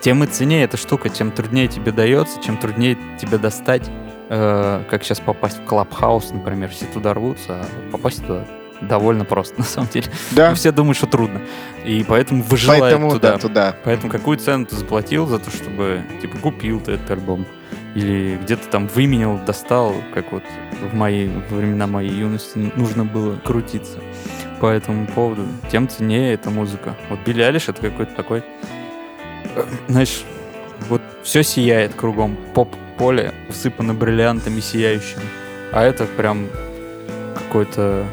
A: тем и ценнее эта штука, тем труднее тебе дается, чем труднее тебе достать, э, как сейчас попасть в Клабхаус, например, все туда рвутся, а попасть туда довольно просто, [laughs] на самом деле.
B: Да,
A: Ну, все думают, что трудно. И поэтому выживают
B: поэтому
A: туда.
B: да, туда.
A: Поэтому какую цену ты заплатил за то, чтобы, типа, купил ты этот альбом? Или где-то там выменял, достал, как вот в мои во времена моей юности нужно было крутиться. По этому поводу, тем ценнее эта музыка. Вот Билли Алиш это какой-то такой, э, знаешь, вот все сияет кругом. Поп-поле усыпано бриллиантами сияющими. А это прям какой-то,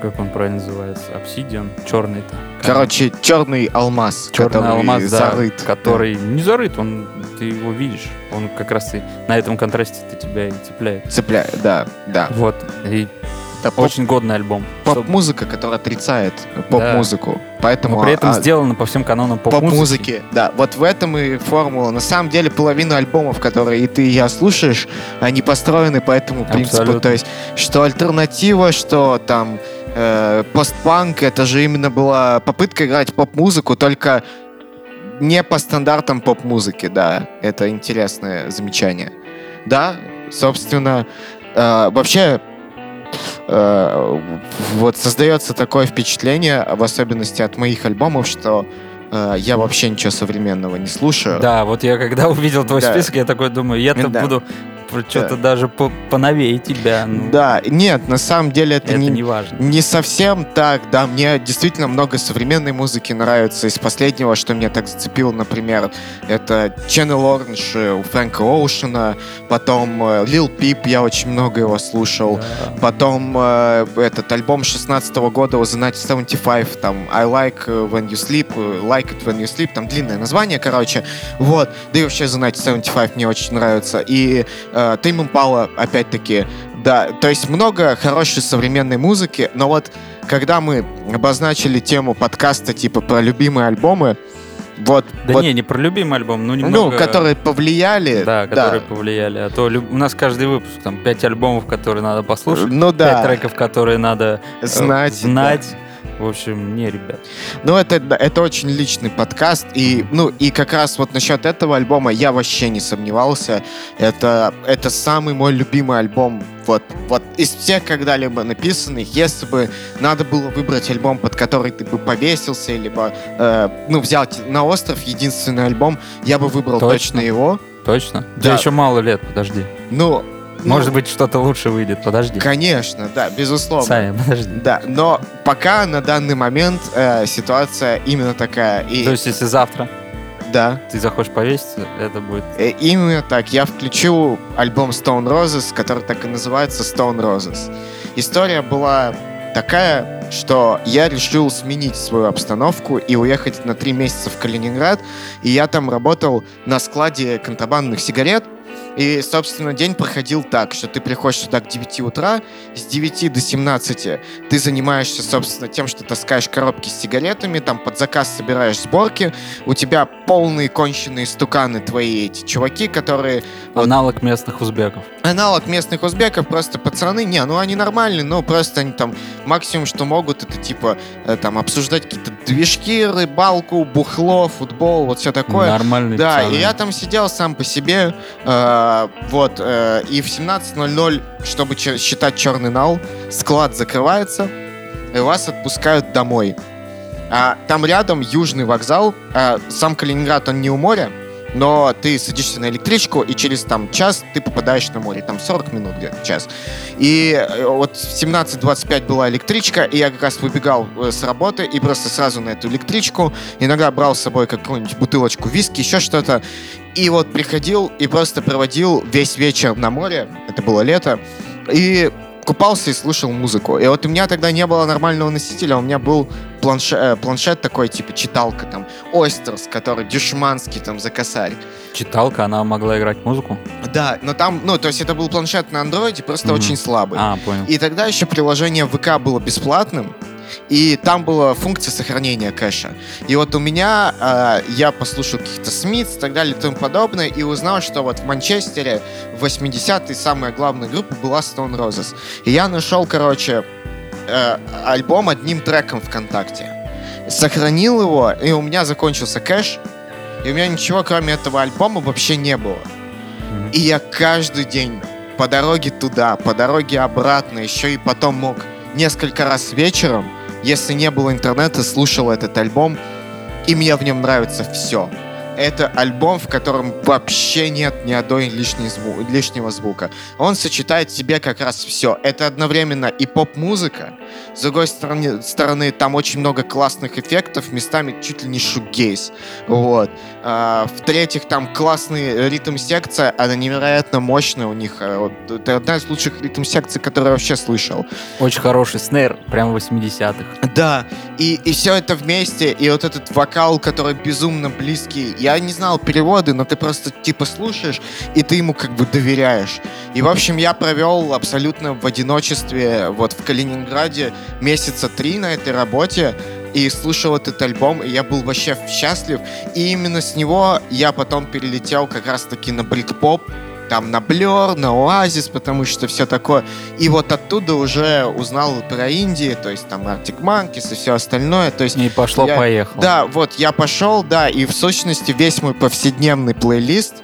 A: как он правильно называется, обсидиан, черный-то.
B: Короче, черный алмаз,
A: Черный
B: который
A: алмаз, да,
B: зарыт.
A: который не зарыт, он ты его видишь, он как раз и на этом контрасте тебя и цепляет.
B: Да. Цепляет, да, да.
A: Вот и
B: Это поп-
A: очень годный альбом.
B: Поп-музыка, которая отрицает поп-музыку. Поэтому
A: но при этом
B: а,
A: сделано по всем канонам поп-музыки.
B: поп-музыки. Да, вот в этом и формула. На самом деле половина альбомов, которые и ты, и я слушаешь, они построены по этому принципу.
A: Абсолютно.
B: То есть, что альтернатива, что там э, постпанк, это же именно была попытка играть поп-музыку, только не по стандартам поп-музыки, да. Это интересное замечание. Да, собственно, э, вообще э, вот создается такое впечатление, в особенности от моих альбомов, что э, я вообще ничего современного не слушаю.
A: Да, вот я когда [laughs] увидел твой
B: Да.
A: список, я такой думаю, я-то
B: Да.
A: буду что-то даже по- поновее тебя. Ну,
B: Да, нет, на самом деле это,
A: это
B: не,
A: не важно.
B: не совсем так, да, мне действительно много современной музыки нравится. Из последнего, что меня так зацепило, например, это Channel Orange у Фрэнка Оушена, потом э, Lil Peep, я очень много его слушал.
A: Да.
B: Потом э, этот альбом 16 года у The 1975, там I Like When You Sleep, Like It When You Sleep, там длинное название, короче. Вот. Да и вообще The 1975 мне очень нравится. И э, Tame Impala, опять-таки, да. То есть много хорошей современной музыки, но вот когда мы обозначили тему подкаста типа про любимые альбомы, вот,
A: Да
B: вот,
A: не, не про любимый альбом, ну
B: ну,
A: немного...
B: которые повлияли,
A: Да, которые повлияли. А то у нас каждый выпуск, там, пять альбомов, которые надо послушать,
B: ну
A: пять
B: да,
A: треков, которые надо э,
B: знать, да.
A: В общем, не, ребят.
B: Ну, это, это очень личный подкаст. И, ну, и как раз вот насчет этого альбома я вообще не сомневался. Это, это самый мой любимый альбом вот, вот из всех когда-либо написанных. Если бы надо было выбрать альбом, под который ты бы повесился, либо э, ну, взял на остров единственный альбом, я бы выбрал точно,
A: Точно.
B: его.
A: Точно?
B: Да.
A: Да. еще мало лет, подожди.
B: Ну,
A: Может быть, что-то лучше выйдет, подожди.
B: Конечно, да, безусловно.
A: Саня, подожди.
B: Да, но пока на данный момент э, ситуация именно такая. И,
A: То есть, если завтра
B: да.
A: ты захочешь повеситься, это будет...
B: Э, Именно так. Я включу альбом Stone Roses, который так и называется Stone Roses. История была такая, что я решил сменить свою обстановку и уехать на три месяца в Калининград. И я там работал на складе контрабандных сигарет. И, собственно, день проходил так, что ты приходишь сюда к 9 утра, с 9 до 17 ты занимаешься, собственно, тем, что таскаешь коробки с сигаретами, там под заказ собираешь сборки, у тебя полные конченые стуканы твои эти чуваки, которые Вот.
A: Аналог местных узбеков.
B: аналог местных узбеков, просто пацаны, не, ну они нормальные, но просто они там максимум, что могут, это типа э, там обсуждать какие-то движки, рыбалку, бухло, футбол, вот все такое.
A: Нормальный
B: Да,
A: пацаны.
B: и я там сидел сам по себе, э, вот, э, и в 17.00, чтобы чер- считать черный нал, склад закрывается, и вас отпускают домой. А, там рядом южный вокзал, а, сам Калининград, он не у моря, но ты садишься на электричку, и через там час ты попадаешь на море, там 40 минут где-то, час. И э, вот в 17.25 была электричка, и я как раз выбегал э, с работы, и просто сразу на эту электричку, иногда брал с собой какую-нибудь бутылочку виски, еще что-то, и вот приходил и просто проводил весь вечер на море, это было лето, и купался и слушал музыку. И вот у меня тогда не было нормального носителя, у меня был планшет, э, планшет такой, типа читалка там, Ойстерс, который дешманский там за косарь.
A: Читалка, она могла играть музыку?
B: Да, но там, ну, то есть это был планшет на андроиде, просто mm-hmm. очень слабый.
A: А, понял.
B: И тогда еще приложение ВК было бесплатным, и там была функция сохранения кэша. И вот у меня, э, я послушал каких-то Смитс и так далее и тому подобное, и узнал, что вот в Манчестере в 80-е самая главная группа была Stone Roses. И я нашел, короче, э, альбом одним треком ВКонтакте. Сохранил его, и у меня закончился кэш, и у меня ничего, кроме этого альбома, вообще не было. И я каждый день по дороге туда, по дороге обратно, еще и потом мог несколько раз вечером если не было интернета, слушал этот альбом, и мне в нем нравится все. Это альбом, в котором вообще нет ни одной лишней зву- лишнего звука. Он сочетает в себе как раз все. Это одновременно и поп-музыка, с другой стороны, стороны там очень много классных эффектов, местами чуть ли не шугейс. Вот. А, в-третьих, там классный ритм-секция, она невероятно мощная у них. А, вот, это одна из лучших ритм-секций, которые я вообще слышал.
A: Очень хороший снейр, прям 80-х.
B: Да, и, и все это вместе, и вот этот вокал, который безумно близкий. Я не знал переводы, но ты просто типа слушаешь, и ты ему как бы доверяешь. И, в общем, я провел абсолютно в одиночестве вот в Калининграде месяца три на этой работе и слушал этот альбом, и я был вообще счастлив. И именно с него я потом перелетел как раз-таки на брит-поп, там на Blur, на Oasis, потому что все такое. И вот оттуда уже узнал про Индии, то есть там Arctic Monkeys и все остальное. То есть
A: и пошло-поехало.
B: Да, вот я пошел, да, и в сущности весь мой повседневный плейлист,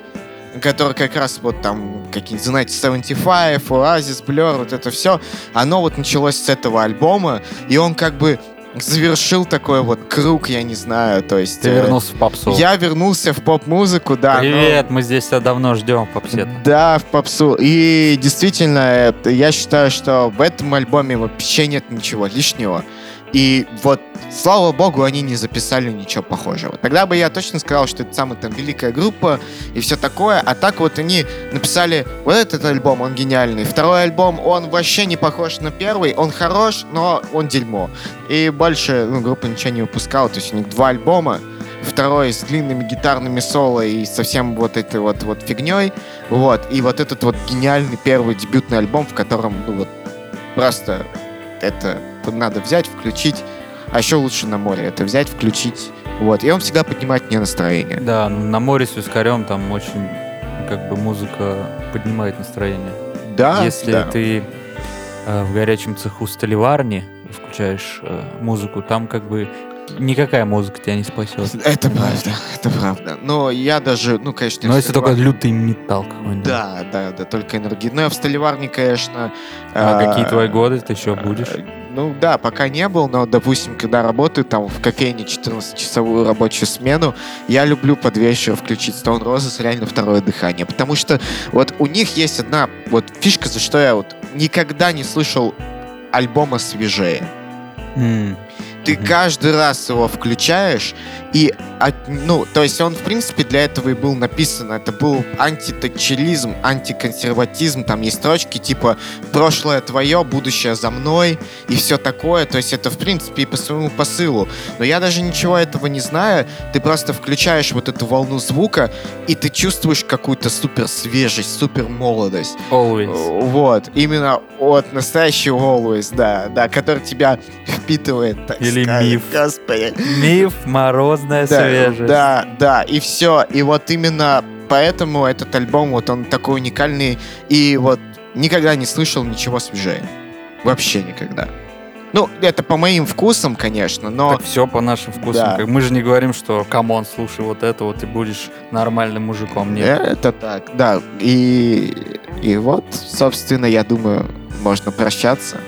B: который как раз вот там какие-нибудь, знаете, 75, Oasis, Blur, вот это все, оно вот началось с этого альбома, и он как бы завершил такой вот круг, я не знаю, то есть...
A: Ты э, вернулся в попсу.
B: Я вернулся в поп-музыку, да.
A: Привет, но... мы здесь тебя давно ждем в попсе.
B: Да, в попсу. И действительно, это, я считаю, что в этом альбоме вообще нет ничего лишнего. И вот, слава богу, они не записали ничего похожего. Тогда бы я точно сказал, что это самая там великая группа и все такое. А так вот они написали вот этот альбом, он гениальный. Второй альбом, он вообще не похож на первый. Он хорош, но он дерьмо. И больше ну, группа ничего не выпускала. То есть у них два альбома. Второй с длинными гитарными соло и совсем вот этой вот, вот фигней. Вот. И вот этот вот гениальный первый дебютный альбом, в котором, ну вот, просто это надо взять, включить, а еще лучше на море это взять, включить, вот, и он всегда поднимает мне настроение.
A: Да, на море с Вискарем там очень, как бы, музыка поднимает настроение.
B: Да,
A: Если
B: да.
A: ты э, в горячем цеху столеварни включаешь э, музыку, там как бы никакая музыка тебя не спасет. [laughs]
B: Это правда, это правда. Но я даже, ну, конечно...
A: Но если только лютый металл какой-нибудь.
B: Да, да, да, только энергии. Но я в столеварне, конечно...
A: А, а какие твои годы ты еще будешь?
B: Ну да, пока не был, но, допустим, когда работаю там в кофейне 14-часовую рабочую смену, я люблю под вечер включить Stone Roses реально второе дыхание. Потому что вот у них есть одна вот фишка, за что я вот никогда не слышал альбома свежее.
A: Mm
B: ты mm-hmm. каждый раз его включаешь, и, от, ну, то есть он, в принципе, для этого и был написан. Это был антитатчелизм, антиконсерватизм. Там есть строчки типа «прошлое твое, будущее за мной» и все такое. То есть это, в принципе, и по своему посылу. Но я даже ничего этого не знаю. Ты просто включаешь вот эту волну звука, и ты чувствуешь какую-то супер свежесть, супер молодость.
A: Always.
B: Вот. Именно от настоящего always, да, да, который тебя впитывает, так
A: Или
B: сказать.
A: миф.
B: Господи.
A: Миф, морозная
B: да,
A: свежесть.
B: Да, да, и все. И вот именно поэтому этот альбом, вот он такой уникальный, и вот никогда не слышал ничего свежее. Вообще никогда. Ну, это по моим вкусам, конечно, но...
A: Так все по нашим вкусам. Да. Мы же не говорим, что, come on, слушай вот это, вот ты будешь нормальным мужиком. Нет.
B: Это так, да. И, и вот, собственно, я думаю, можно прощаться.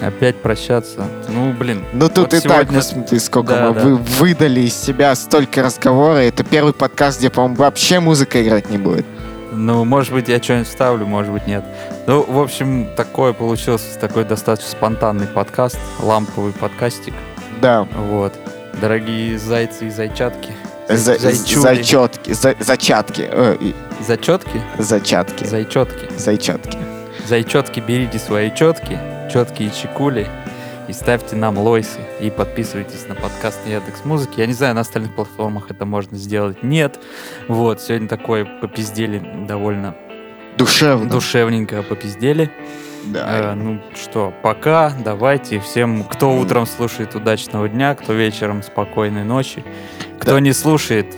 A: Опять прощаться. Ну, блин.
B: Ну, тут вот и сегодня... так, посмотри, сколько да, мы да. Вы, выдали из себя столько разговора. Это первый подкаст, где, по-моему, вообще музыка играть не будет.
A: Ну, может быть, я что-нибудь вставлю, может быть, нет. Ну, в общем, такой получился такой достаточно спонтанный подкаст, ламповый подкастик.
B: Да.
A: Вот. Дорогие зайцы и зайчатки.
B: За, зайчетки, за, зачатки.
A: Зачетки?
B: Зачатки.
A: Зайчетки.
B: Зайчатки.
A: Зайчетки, берите свои четки, четкие чекули и ставьте нам лойсы. И подписывайтесь на подкаст Яндекс Музыки. Я не знаю, на остальных платформах это можно сделать. Нет. Вот, сегодня такое попиздели довольно
B: Душевно.
A: душевненько попиздели.
B: Да.
A: Э, ну что, пока, давайте. Всем, кто утром слушает, удачного дня, кто вечером спокойной ночи. Кто
B: Да.
A: не слушает,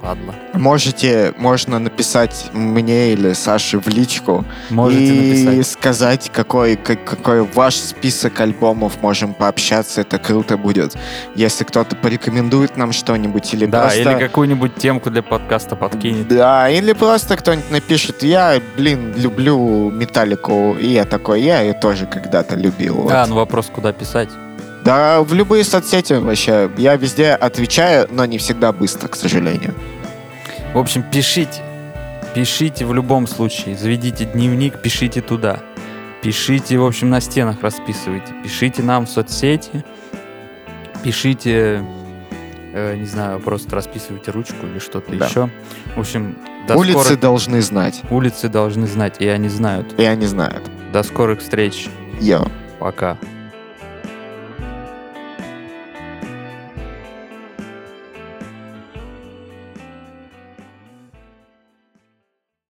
A: падла.
B: Можете, можно написать мне или Саше в личку
A: Можете
B: и
A: написать.
B: сказать, какой, как- какой ваш список альбомов, можем пообщаться, это круто будет. Если кто-то порекомендует нам что-нибудь или
A: Да,
B: просто...
A: или какую-нибудь темку для подкаста подкинет.
B: Да, или просто кто-нибудь напишет, я, блин, люблю Металлику, и я такой, я ее тоже когда-то любил. вот.
A: Да, ну вопрос, куда писать.
B: Да, в любые соцсети вообще. Я везде отвечаю, но не всегда быстро, к сожалению.
A: В общем, пишите. Пишите в любом случае. Заведите дневник, пишите туда. Пишите, в общем, на стенах расписывайте. Пишите нам в соцсети. Пишите, э, не знаю, просто расписывайте ручку или что-то
B: Да.
A: еще. В общем, до
B: Улицы
A: скорых-
B: должны знать,
A: улицы должны знать, и они знают.
B: и они знают.
A: До скорых встреч.
B: Йо.
A: Пока.